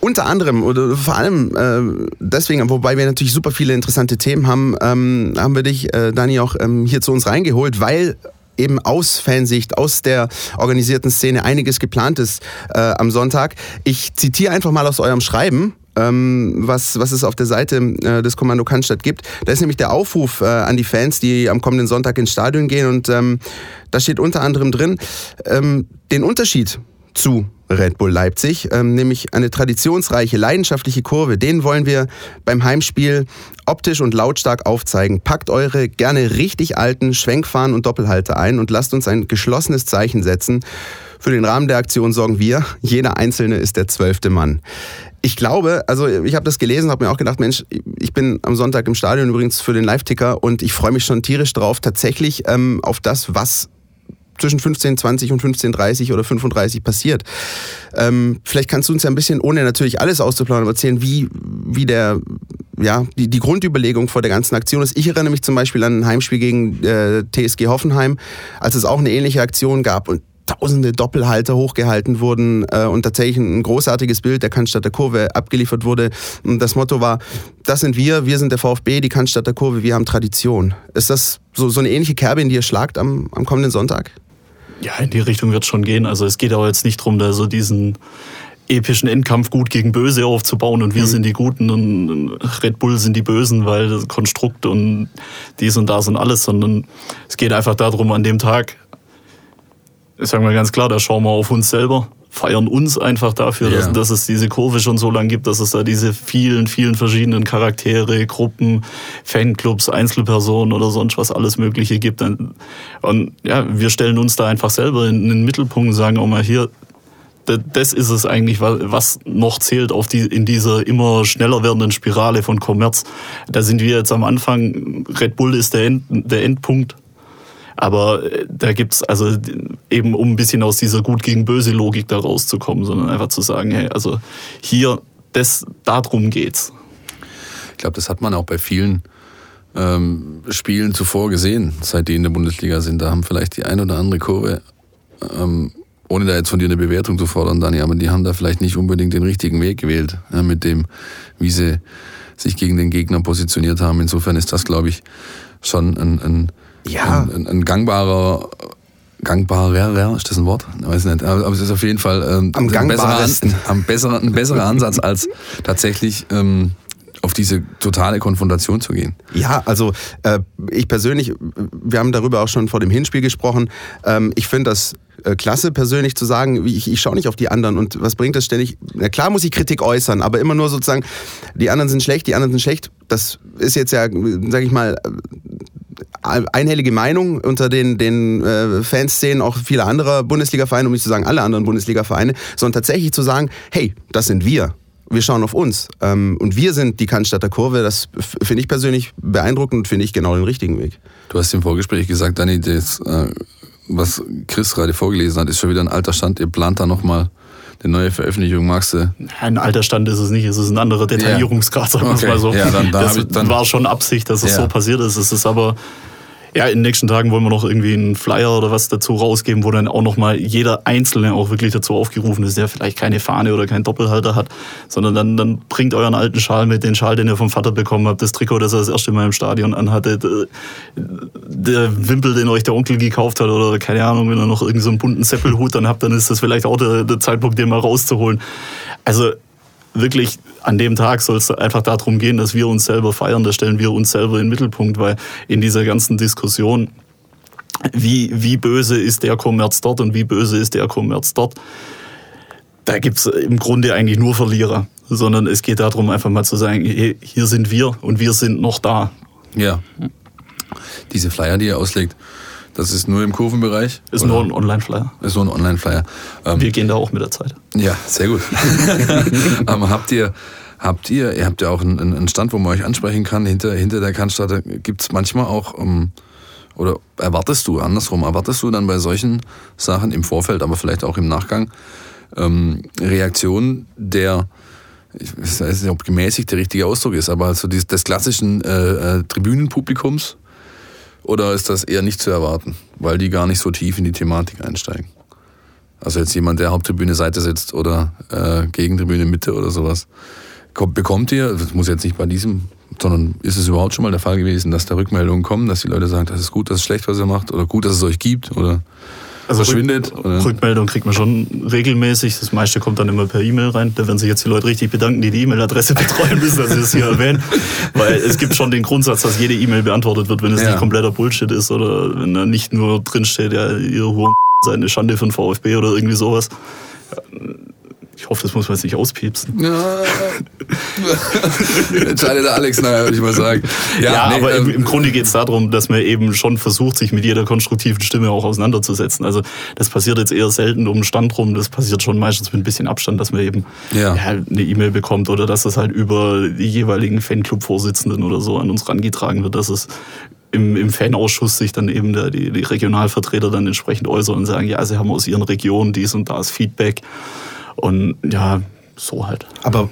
S2: unter anderem oder vor allem äh, deswegen, wobei wir natürlich super viele interessante Themen haben, ähm, haben wir dich, äh, Dani, auch ähm, hier zu uns reingeholt, weil eben aus Fansicht, aus der organisierten Szene einiges geplant ist äh, am Sonntag. Ich zitiere einfach mal aus eurem Schreiben. Ähm, was, was es auf der Seite äh, des Kommando Cannstatt gibt. Da ist nämlich der Aufruf äh, an die Fans, die am kommenden Sonntag ins Stadion gehen und ähm, da steht unter anderem drin, ähm, den Unterschied zu Red Bull Leipzig, ähm, nämlich eine traditionsreiche, leidenschaftliche Kurve. Den wollen wir beim Heimspiel optisch und lautstark aufzeigen. Packt eure gerne richtig alten Schwenkfahren und Doppelhalter ein und lasst uns ein geschlossenes Zeichen setzen. Für den Rahmen der Aktion sorgen wir. Jeder Einzelne ist der zwölfte Mann. Ich glaube, also ich habe das gelesen, habe mir auch gedacht, Mensch, ich bin am Sonntag im Stadion übrigens für den Live-Ticker und ich freue mich schon tierisch drauf, tatsächlich ähm, auf das, was zwischen 15.20 und 15.30 oder 35 passiert. Ähm, vielleicht kannst du uns ja ein bisschen, ohne natürlich alles auszuplanen, erzählen, wie, wie der, ja, die, die Grundüberlegung vor der ganzen Aktion ist. Ich erinnere mich zum Beispiel an ein Heimspiel gegen äh, TSG Hoffenheim, als es auch eine ähnliche Aktion gab und tausende Doppelhalter hochgehalten wurden äh, und tatsächlich ein großartiges Bild der Cannstatter Kurve abgeliefert wurde. Und das Motto war, das sind wir, wir sind der VfB, die Cannstatter Kurve, wir haben Tradition. Ist das so, so eine ähnliche Kerbe, in die ihr schlagt am, am kommenden Sonntag?
S4: Ja, in die Richtung wird es schon gehen. Also es geht aber jetzt nicht darum, da so diesen epischen Endkampf gut gegen Böse aufzubauen und wir mhm. sind die Guten und Red Bull sind die Bösen, weil das Konstrukt und dies und das und alles, sondern es geht einfach darum, an dem Tag, ich sage mal ganz klar, da schauen wir auf uns selber, feiern uns einfach dafür,
S3: Ja.
S4: dass, dass es diese Kurve schon so lange gibt, dass es da diese vielen, vielen verschiedenen Charaktere, Gruppen, Fanclubs, Einzelpersonen oder sonst was alles Mögliche gibt. Und ja, wir stellen uns da einfach selber in den Mittelpunkt und sagen auch mal hier, da- das ist es eigentlich, wa- was noch zählt auf die, in dieser immer schneller werdenden Spirale von Kommerz. Da sind wir jetzt am Anfang, Red Bull ist der, End, der Endpunkt. Aber äh, da gibt's also eben, um ein bisschen aus dieser Gut gegen Böse Logik da rauszukommen, sondern einfach zu sagen, hey, also hier, das, darum geht's.
S3: Ich glaube, das hat man auch bei vielen ähm, Spielen zuvor gesehen, seit die in der Bundesliga sind. Da haben vielleicht die ein oder andere Kurve, ähm, ohne da jetzt von dir eine Bewertung zu fordern, Dani, aber die haben da vielleicht nicht unbedingt den richtigen Weg gewählt, ja, mit dem, wie sie sich gegen den Gegner positioniert haben. Insofern ist das, glaube ich, schon ein, ein,
S2: Ja.
S3: ein, ein, ein gangbarer gangbarer, ist das ein Wort? Ich weiß nicht, aber es ist auf jeden Fall ähm,
S2: Am
S3: ein, besserer, ein, besserer, ein besserer Ansatz, als tatsächlich ähm, auf diese totale Konfrontation zu gehen.
S2: Ja, also äh, ich persönlich, wir haben darüber auch schon vor dem Hinspiel gesprochen. Ähm, ich finde das äh, klasse, persönlich zu sagen, ich, ich schaue nicht auf die anderen und was bringt das ständig? Na klar muss ich Kritik äußern, aber immer nur sozusagen, die anderen sind schlecht, die anderen sind schlecht. Das ist jetzt ja, sage ich mal, einhellige Meinung unter den, den äh, Fanszenen auch vieler anderer Bundesliga-Vereine, um nicht zu sagen alle anderen Bundesliga-Vereine, sondern tatsächlich zu sagen, hey, das sind wir. Wir schauen auf uns. Ähm, und wir sind die Cannstatter Kurve. Das finde ich persönlich beeindruckend und finde ich genau den richtigen Weg.
S3: Du hast im Vorgespräch gesagt, Dani, das, äh, was Chris gerade vorgelesen hat, ist schon wieder ein alter Stand. Ihr plant da nochmal eine neue Veröffentlichung. Magst du?
S4: Ein alter Stand ist es nicht, es ist ein anderer Detaillierungsgrad, sagen wir es
S3: Okay.
S4: mal so.
S3: Ja, dann- dann
S4: das
S3: ich- dann-
S4: war schon Absicht, dass es
S3: Ja.
S4: so passiert ist. Es ist aber, ja, in den nächsten Tagen wollen wir noch irgendwie einen Flyer oder was dazu rausgeben, wo dann auch nochmal jeder Einzelne auch wirklich dazu aufgerufen ist, der vielleicht keine Fahne oder keinen Doppelhalter hat, sondern dann, dann bringt euren alten Schal mit, den Schal, den ihr vom Vater bekommen habt, das Trikot, das er das erste Mal im Stadion anhattet, äh, der Wimpel, den euch der Onkel gekauft hat oder keine Ahnung, wenn ihr noch irgendeinen so einen bunten Seppelhut dann habt, dann ist das vielleicht auch der, der Zeitpunkt, den mal rauszuholen. Also wirklich an dem Tag soll es einfach darum gehen, dass wir uns selber feiern, da stellen wir uns selber in den Mittelpunkt, weil in dieser ganzen Diskussion, wie, wie böse ist der Kommerz dort und wie böse ist der Kommerz dort, da gibt's im Grunde eigentlich nur Verlierer, sondern es geht darum, einfach mal zu sagen, hier sind wir und wir sind noch da.
S3: Ja. Diese Flyer, die ihr auslegt, das ist nur im Kurvenbereich?
S4: Ist
S3: Oder?
S4: nur ein Online-Flyer.
S3: ist nur ein Online-Flyer. Ähm,
S4: Wir gehen da auch mit der Zeit.
S3: Ja, sehr gut. Aber habt ihr, habt ihr, ihr habt ja auch einen, einen Stand, wo man euch ansprechen kann, hinter, hinter der Cannstatter gibt es manchmal auch, ähm, oder erwartest du, andersrum, erwartest du dann bei solchen Sachen im Vorfeld, aber vielleicht auch im Nachgang, ähm, Reaktionen der, ich weiß nicht, ob gemäßigt der richtige Ausdruck ist, aber also des, des klassischen äh, äh, Tribünenpublikums, oder ist das eher nicht zu erwarten, weil die gar nicht so tief in die Thematik einsteigen? Also jetzt jemand, der Haupttribüne Seite sitzt oder äh, Gegentribüne Mitte oder sowas. Kommt, bekommt ihr, das muss jetzt nicht bei diesem, sondern ist es überhaupt schon mal der Fall gewesen, dass da Rückmeldungen kommen, dass die Leute sagen, das ist gut, das ist schlecht, was ihr macht oder gut, dass es euch gibt oder verschwindet?
S4: Rück? Rückmeldung kriegt man schon regelmäßig. Das meiste kommt dann immer per E-Mail rein. Da werden sich jetzt die Leute richtig bedanken, die die E-Mail-Adresse betreuen müssen, dass sie das hier erwähnen. Weil es gibt schon den Grundsatz, dass jede E-Mail beantwortet wird, wenn es
S3: Ja.
S4: nicht kompletter Bullshit ist oder wenn da nicht nur drinsteht, ja, ihr Huren seid eine Schande für den VfB oder irgendwie sowas. Ich hoffe, das muss man jetzt nicht auspiepsen.
S3: Ja. Entscheidet Alex nachher, würde ich mal sagen.
S4: Ja,
S3: nee,
S4: aber
S3: ähm,
S4: im, im Grunde geht es darum, dass man eben schon versucht, sich mit jeder konstruktiven Stimme auch auseinanderzusetzen. Also das passiert jetzt eher selten um den Stand rum, das passiert schon meistens mit ein bisschen Abstand, dass man eben
S3: Ja.
S4: eine E-Mail bekommt oder dass es halt über die jeweiligen Fanclub-Vorsitzenden oder so an uns rangetragen wird, dass es im, im Fanausschuss sich dann eben der, die, die Regionalvertreter dann entsprechend äußern und sagen, ja, sie haben aus ihren Regionen dies und das Feedback. Und ja, so halt.
S2: Aber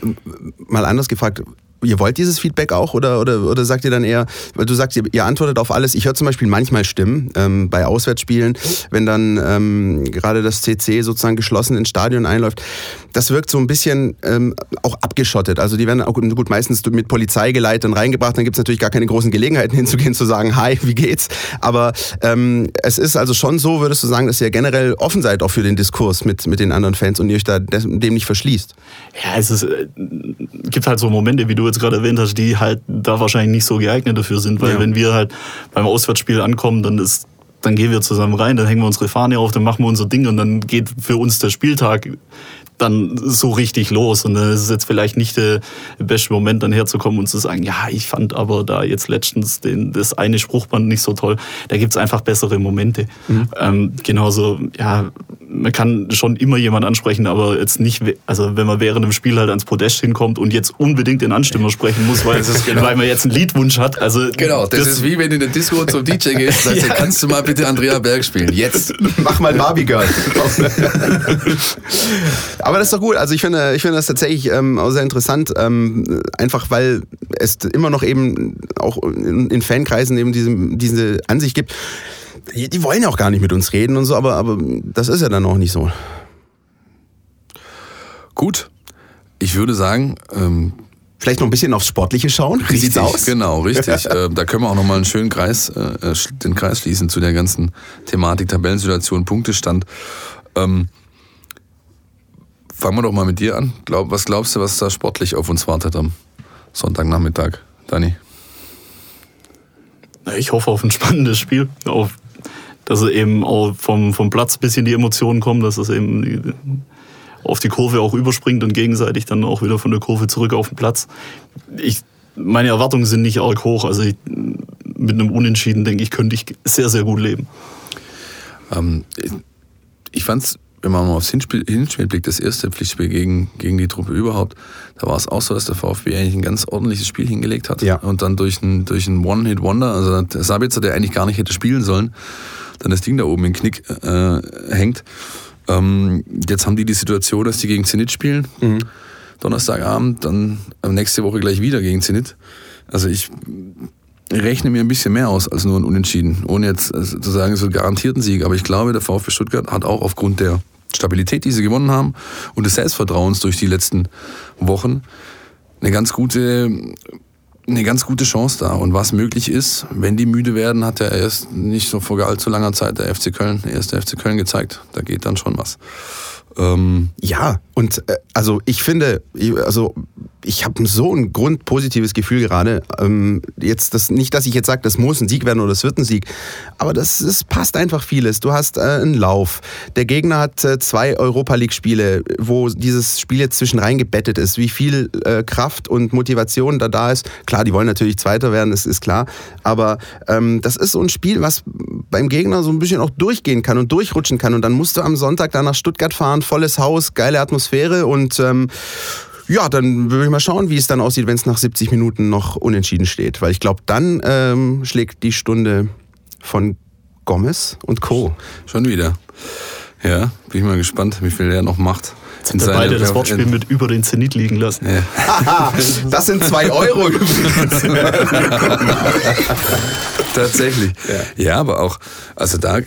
S2: mal anders gefragt, ihr wollt dieses Feedback auch oder, oder, oder sagt ihr dann eher, weil du sagst, ihr, ihr antwortet auf alles. Ich höre zum Beispiel manchmal Stimmen ähm, bei Auswärtsspielen, wenn dann ähm, gerade das CC sozusagen geschlossen ins Stadion einläuft. Das wirkt so ein bisschen ähm, auch abgeschottet. Also die werden auch gut meistens mit Polizeigeleitet dann reingebracht. Dann gibt es natürlich gar keine großen Gelegenheiten hinzugehen, zu sagen, hi, wie geht's? Aber ähm, es ist also schon so, würdest du sagen, dass ihr generell offen seid auch für den Diskurs mit, mit den anderen Fans und ihr euch da dem nicht verschließt.
S4: Ja, es ist, äh, gibt halt so Momente, wie du jetzt gerade erwähnt hast, die halt da wahrscheinlich nicht so geeignet dafür sind, weil
S2: Ja.
S4: wenn wir halt beim Auswärtsspiel ankommen, dann ist dann gehen wir zusammen rein, dann hängen wir unsere Fahne auf, dann machen wir unser Ding und dann geht für uns der Spieltag dann so richtig los. Und dann ist es jetzt vielleicht nicht der beste Moment, dann herzukommen und zu sagen, ja, ich fand aber da jetzt letztens den, das eine Spruchband nicht so toll. Da gibt's einfach bessere Momente. Mhm. Ähm, genauso, ja, man kann schon immer jemand ansprechen, aber jetzt nicht, also wenn man während dem Spiel halt ans Podest hinkommt und jetzt unbedingt den Anstimmer sprechen muss, weil, genau. weil man jetzt einen Liedwunsch hat. Also
S3: genau, das, das ist wie wenn du in der Disco zum DJ gehst, sagst, ja. kannst du mal bitte Andrea Berg spielen? Jetzt.
S2: Mach mal Barbie Girl. aber das ist doch gut. Also ich finde, ich finde das tatsächlich ähm, auch sehr interessant, ähm, einfach weil es immer noch eben auch in, in Fankreisen eben diese, diese Ansicht gibt die, die wollen ja auch gar nicht mit uns reden und so, aber, aber das ist ja dann auch nicht so.
S3: Gut, ich würde sagen, ähm,
S2: Vielleicht noch ein bisschen aufs Sportliche schauen.
S3: Richtig, aus? genau, richtig. äh, da können wir auch noch mal einen schönen Kreis, äh, den Kreis schließen zu der ganzen Thematik, Tabellensituation, Punktestand. Ähm, fangen wir doch mal mit dir an. Glaub, was glaubst du, was da sportlich auf uns wartet am Sonntagnachmittag, Dani?
S4: Ich hoffe auf ein spannendes Spiel, auf dass es eben auch vom, vom Platz ein bisschen die Emotionen kommen, dass es eben auf die Kurve auch überspringt und gegenseitig dann auch wieder von der Kurve zurück auf den Platz. Ich, meine Erwartungen sind nicht arg hoch. Also ich, mit einem Unentschieden, denke ich, könnte ich sehr, sehr gut leben.
S3: Ähm, ich fand es, wenn man mal aufs Hinspiel, Hinspiel blickt, das erste Pflichtspiel gegen, gegen die Truppe überhaupt, da war es auch so, dass der VfB eigentlich ein ganz ordentliches Spiel hingelegt hat. Ja. Und dann durch ein, durch ein One-Hit-Wonder, also der Sabitzer, der eigentlich gar nicht hätte spielen sollen, dann das Ding da oben im Knick äh, hängt. Ähm, jetzt haben die die Situation, dass die gegen Zenit spielen. Mhm. Donnerstagabend, dann nächste Woche gleich wieder gegen Zenit. Also ich rechne mir ein bisschen mehr aus als nur ein Unentschieden, ohne jetzt also zu sagen, so einen garantierten Sieg. Aber ich glaube, der VfB Stuttgart hat auch aufgrund der Stabilität, die sie gewonnen haben und des Selbstvertrauens durch die letzten Wochen eine ganz gute eine ganz gute Chance da. Und was möglich ist, wenn die müde werden, hat er erst nicht so vor allzu langer Zeit der FC Köln, der erste FC Köln gezeigt. Da geht dann schon was.
S2: Ähm ja, und äh, also ich finde, also ich habe so ein grundpositives Gefühl gerade. Ähm, jetzt das nicht, dass ich jetzt sage, das muss ein Sieg werden oder es wird ein Sieg, aber das, das passt einfach vieles. Du hast äh, einen Lauf. Der Gegner hat äh, zwei Europa League Spiele, wo dieses Spiel jetzt zwischen reingebettet ist. Wie viel äh, Kraft und Motivation da da ist. Klar, die wollen natürlich Zweiter werden, das ist klar. Aber ähm, das ist so ein Spiel, was beim Gegner so ein bisschen auch durchgehen kann und durchrutschen kann. Und dann musst du am Sonntag da nach Stuttgart fahren, volles Haus, geile Atmosphäre und ähm, ja, dann würde ich mal schauen, wie es dann aussieht, wenn es nach 70 Minuten noch unentschieden steht. Weil ich glaube, dann ähm, schlägt die Stunde von Gomez und Co.
S3: Schon wieder. Ja, bin ich mal gespannt, wie viel er noch macht.
S4: Sind wir beide das Wortspiel mit über den Zenit liegen lassen.
S2: Ja. das sind zwei Euro übrigens.
S3: Tatsächlich. Ja. ja. aber auch, also da äh,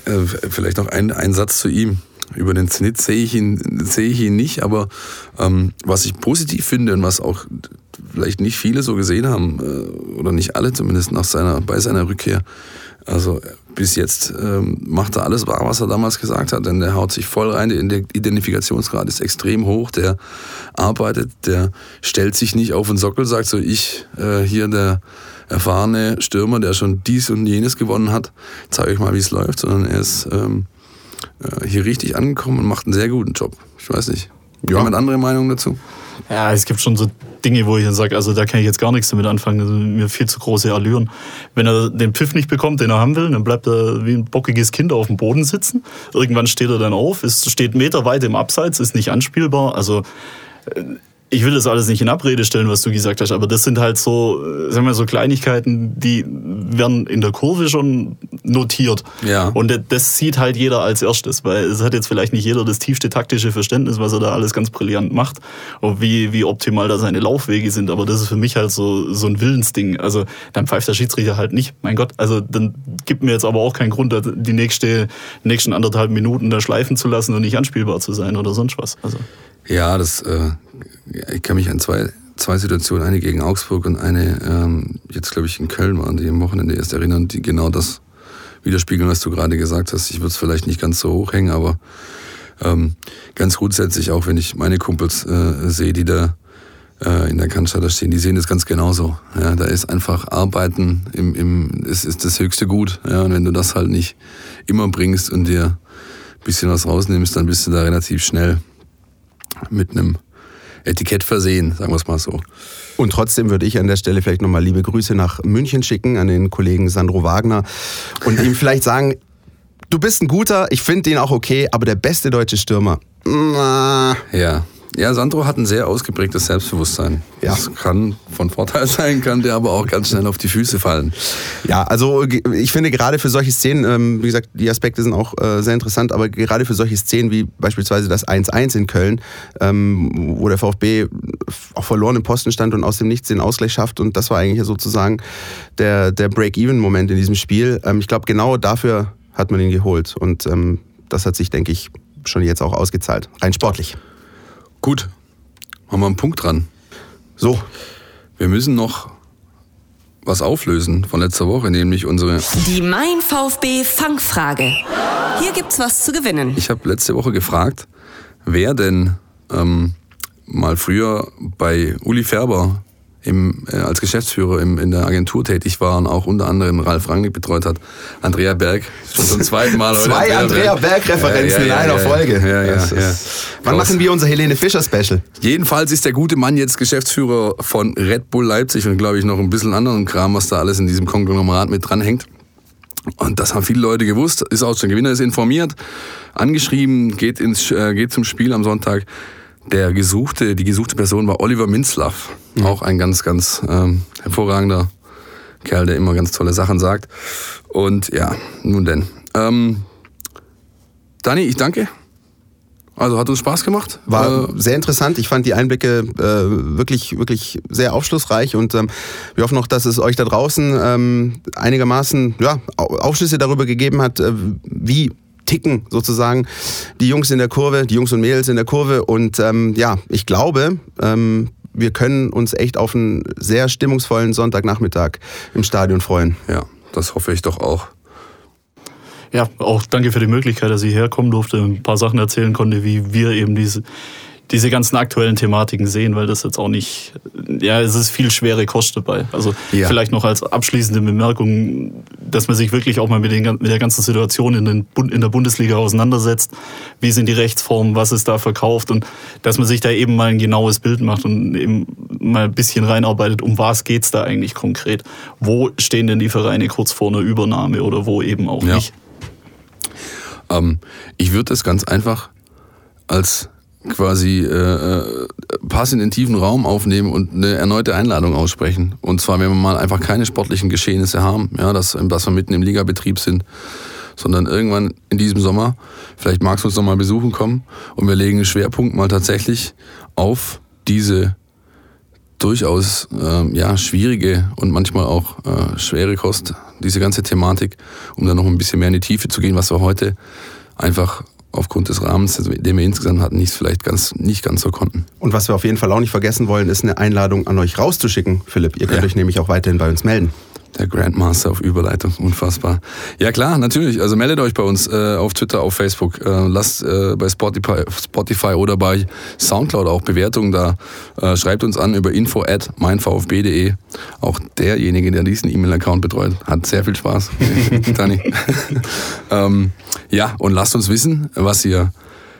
S3: vielleicht noch ein, ein Satz zu ihm. Über den Zenit sehe ich ihn, sehe ich ihn nicht, aber ähm, was ich positiv finde und was auch vielleicht nicht viele so gesehen haben, äh, oder nicht alle zumindest nach seiner, bei seiner Rückkehr, also bis jetzt ähm, macht er alles wahr, was er damals gesagt hat, denn der haut sich voll rein, der Identifikationsgrad ist extrem hoch, der arbeitet, der stellt sich nicht auf den Sockel, sagt so, ich äh, hier der erfahrene Stürmer, der schon dies und jenes gewonnen hat, zeige euch mal, wie es läuft, sondern er ist ähm, äh, hier richtig angekommen und macht einen sehr guten Job. Ich weiß nicht. Ja. Jemand andere Meinung dazu?
S4: Ja, es gibt schon so Dinge, wo ich dann sage, also da kann ich jetzt gar nichts damit anfangen. Also mir viel zu große Allüren. Wenn er den Pfiff nicht bekommt, den er haben will, dann bleibt er wie ein bockiges Kind auf dem Boden sitzen. Irgendwann steht er dann auf, es steht meterweit im Abseits, ist nicht anspielbar. Also äh, ich will das alles nicht in Abrede stellen, was du gesagt hast, aber das sind halt so, äh, sagen wir so Kleinigkeiten, die werden in der Kurve schon notiert. Ja. Und das sieht halt jeder als erstes, weil es hat jetzt vielleicht nicht jeder das tiefste taktische Verständnis, was er da alles ganz brillant macht und wie, wie optimal da seine Laufwege sind. Aber das ist für mich halt so, so ein Willensding. Also dann pfeift der Schiedsrichter halt nicht. Mein Gott, also dann gibt mir jetzt aber auch keinen Grund, die nächste, nächsten anderthalb Minuten da schleifen zu lassen und nicht anspielbar zu sein oder sonst was. Also.
S3: Ja, das, äh, ich kann mich an zwei, zwei Situationen, eine gegen Augsburg und eine ähm, jetzt, glaube ich, in Köln waren, die am Wochenende erst erinnern, die genau das widerspiegeln, was du gerade gesagt hast. Ich würde es vielleicht nicht ganz so hoch hängen, aber ähm, ganz grundsätzlich auch, wenn ich meine Kumpels äh, sehe, die da äh, in der Cannstatter stehen, die sehen das ganz genauso. Ja, da ist einfach Arbeiten im, im, ist, ist das höchste Gut. Ja, und wenn du das halt nicht immer bringst und dir ein bisschen was rausnimmst, dann bist du da relativ schnell mit einem Etikett versehen, sagen wir es mal so.
S2: Und trotzdem würde ich an der Stelle vielleicht nochmal liebe Grüße nach München schicken an den Kollegen Sandro Wagner und ihm vielleicht sagen, du bist ein guter, ich finde den auch okay, aber der beste deutsche Stürmer.
S3: Ja. Ja, Sandro hat ein sehr ausgeprägtes Selbstbewusstsein. Ja. Das kann von Vorteil sein, kann der aber auch ganz schnell auf die Füße fallen.
S2: Ja, also ich finde gerade für solche Szenen, ähm, wie gesagt, die Aspekte sind auch äh, sehr interessant, aber gerade für solche Szenen wie beispielsweise das 1-1 in Köln, ähm, wo der VfB auch verloren im Posten stand und aus dem Nichts den Ausgleich schafft und das war eigentlich sozusagen der, der Break-Even-Moment in diesem Spiel. Ähm, ich glaube, genau dafür hat man ihn geholt und das hat sich, denke ich, schon jetzt auch ausgezahlt, rein sportlich.
S3: Gut, machen wir einen Punkt dran.
S2: So.
S3: Wir müssen noch was auflösen von letzter Woche, nämlich unsere.
S1: Die Mein VfB Fangfrage. Hier gibt's was zu gewinnen.
S3: Ich habe letzte Woche gefragt, wer denn ähm, mal früher bei Uli Färber im, äh, als Geschäftsführer im, in der Agentur tätig war und auch unter anderem Ralf Rangnick betreut hat. Andrea Berg, schon zum zweiten Mal.
S2: Zwei Andrea Berg-Referenzen
S3: Ja, ja,
S2: in einer Folge.
S3: Ja, ja,
S2: Wann machen wir unser Helene Fischer-Special?
S3: Jedenfalls ist der gute Mann jetzt Geschäftsführer von Red Bull Leipzig und glaube ich noch ein bisschen anderen Kram, was da alles in diesem Konglomerat mit dranhängt. Und das haben viele Leute gewusst, ist auch schon Gewinner, ist informiert, angeschrieben, geht, ins, äh, geht zum Spiel am Sonntag. Der gesuchte, die gesuchte Person war Oliver Minzlaff, auch ein ganz, ganz ähm, hervorragender Kerl, der immer ganz tolle Sachen sagt. Und ja, nun denn. Ähm, Dani, ich danke. Also hat uns Spaß gemacht.
S2: War
S3: Äh,
S2: sehr interessant. Ich fand die Einblicke äh, wirklich, wirklich sehr aufschlussreich und ähm, wir hoffen noch, dass es euch da draußen ähm, einigermaßen ja, Au- Aufschlüsse darüber gegeben hat, äh, wie ticken sozusagen die Jungs in der Kurve, die Jungs und Mädels in der Kurve. Und ähm, ja, ich glaube, ähm, wir können uns echt auf einen sehr stimmungsvollen Sonntagnachmittag im Stadion freuen.
S3: Ja, das hoffe ich doch auch.
S4: Ja, auch danke für die Möglichkeit, dass ich herkommen durfte, ein paar Sachen erzählen konnte, wie wir eben diese, diese ganzen aktuellen Thematiken sehen, weil das jetzt auch nicht, ja, es ist viel schwere Kost dabei. Also
S3: Ja.
S4: vielleicht noch als abschließende Bemerkung, dass man sich wirklich auch mal mit, den, mit der ganzen Situation in, den, in der Bundesliga auseinandersetzt. Wie sind die Rechtsformen, was ist da verkauft und dass man sich da eben mal ein genaues Bild macht und eben mal ein bisschen reinarbeitet, um was geht's da eigentlich konkret? Wo stehen denn die Vereine kurz vor einer Übernahme oder wo eben auch
S3: Ja.
S4: nicht?
S3: Ähm, ich würde das ganz einfach als quasi äh, äh, Pass in den tiefen Raum aufnehmen und eine erneute Einladung aussprechen. Und zwar, wenn wir mal einfach keine sportlichen Geschehnisse haben, ja, dass, dass wir mitten im Ligabetrieb sind, sondern irgendwann in diesem Sommer, vielleicht magst du uns noch mal besuchen kommen und wir legen einen Schwerpunkt mal tatsächlich auf diese durchaus ähm, ja, schwierige und manchmal auch äh, schwere Kost, diese ganze Thematik, um dann noch ein bisschen mehr in die Tiefe zu gehen, was wir heute einfach aufgrund des Rahmens, den wir insgesamt hatten, nicht vielleicht ganz, nicht ganz so konnten.
S2: Und was wir auf jeden Fall auch nicht vergessen wollen, ist eine Einladung an euch rauszuschicken, Philipp. Ihr könnt
S3: Ja.
S2: euch nämlich auch weiterhin bei uns melden.
S3: Der Grandmaster auf Überleitung, unfassbar. Ja klar, natürlich. Also meldet euch bei uns äh, auf Twitter, auf Facebook. Äh, lasst äh, bei Spotify, Spotify oder bei Soundcloud auch Bewertungen da. Äh, schreibt uns an über info at meinvfb.de. Auch derjenige, der diesen E-Mail-Account betreut, hat sehr viel Spaß. Dani. ähm, ja, und lasst uns wissen, was ihr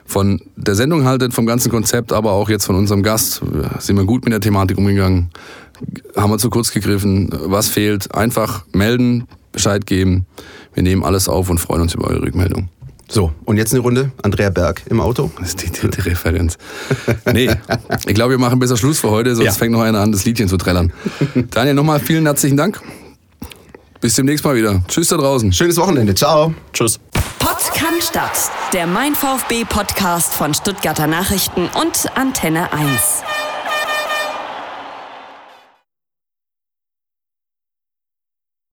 S3: von der Sendung haltet, vom ganzen Konzept, aber auch jetzt von unserem Gast. Sind wir gut mit der Thematik umgegangen? Haben wir zu kurz gegriffen? Was fehlt? Einfach melden, Bescheid geben. Wir nehmen alles auf und freuen uns über eure Rückmeldung.
S2: So, und jetzt eine Runde. Andrea Berg im Auto.
S3: Das ist die dritte Referenz. Nee, ich glaube, wir machen besser Schluss für heute, sonst
S2: Ja.
S3: fängt noch einer an, das Liedchen zu trällern. Daniel, nochmal vielen herzlichen Dank. Bis demnächst mal wieder. Tschüss da draußen.
S2: Schönes Wochenende. Ciao.
S4: Tschüss.
S1: Kann Stadt, der Mein VfB Podcast von Stuttgarter Nachrichten und Antenne 1.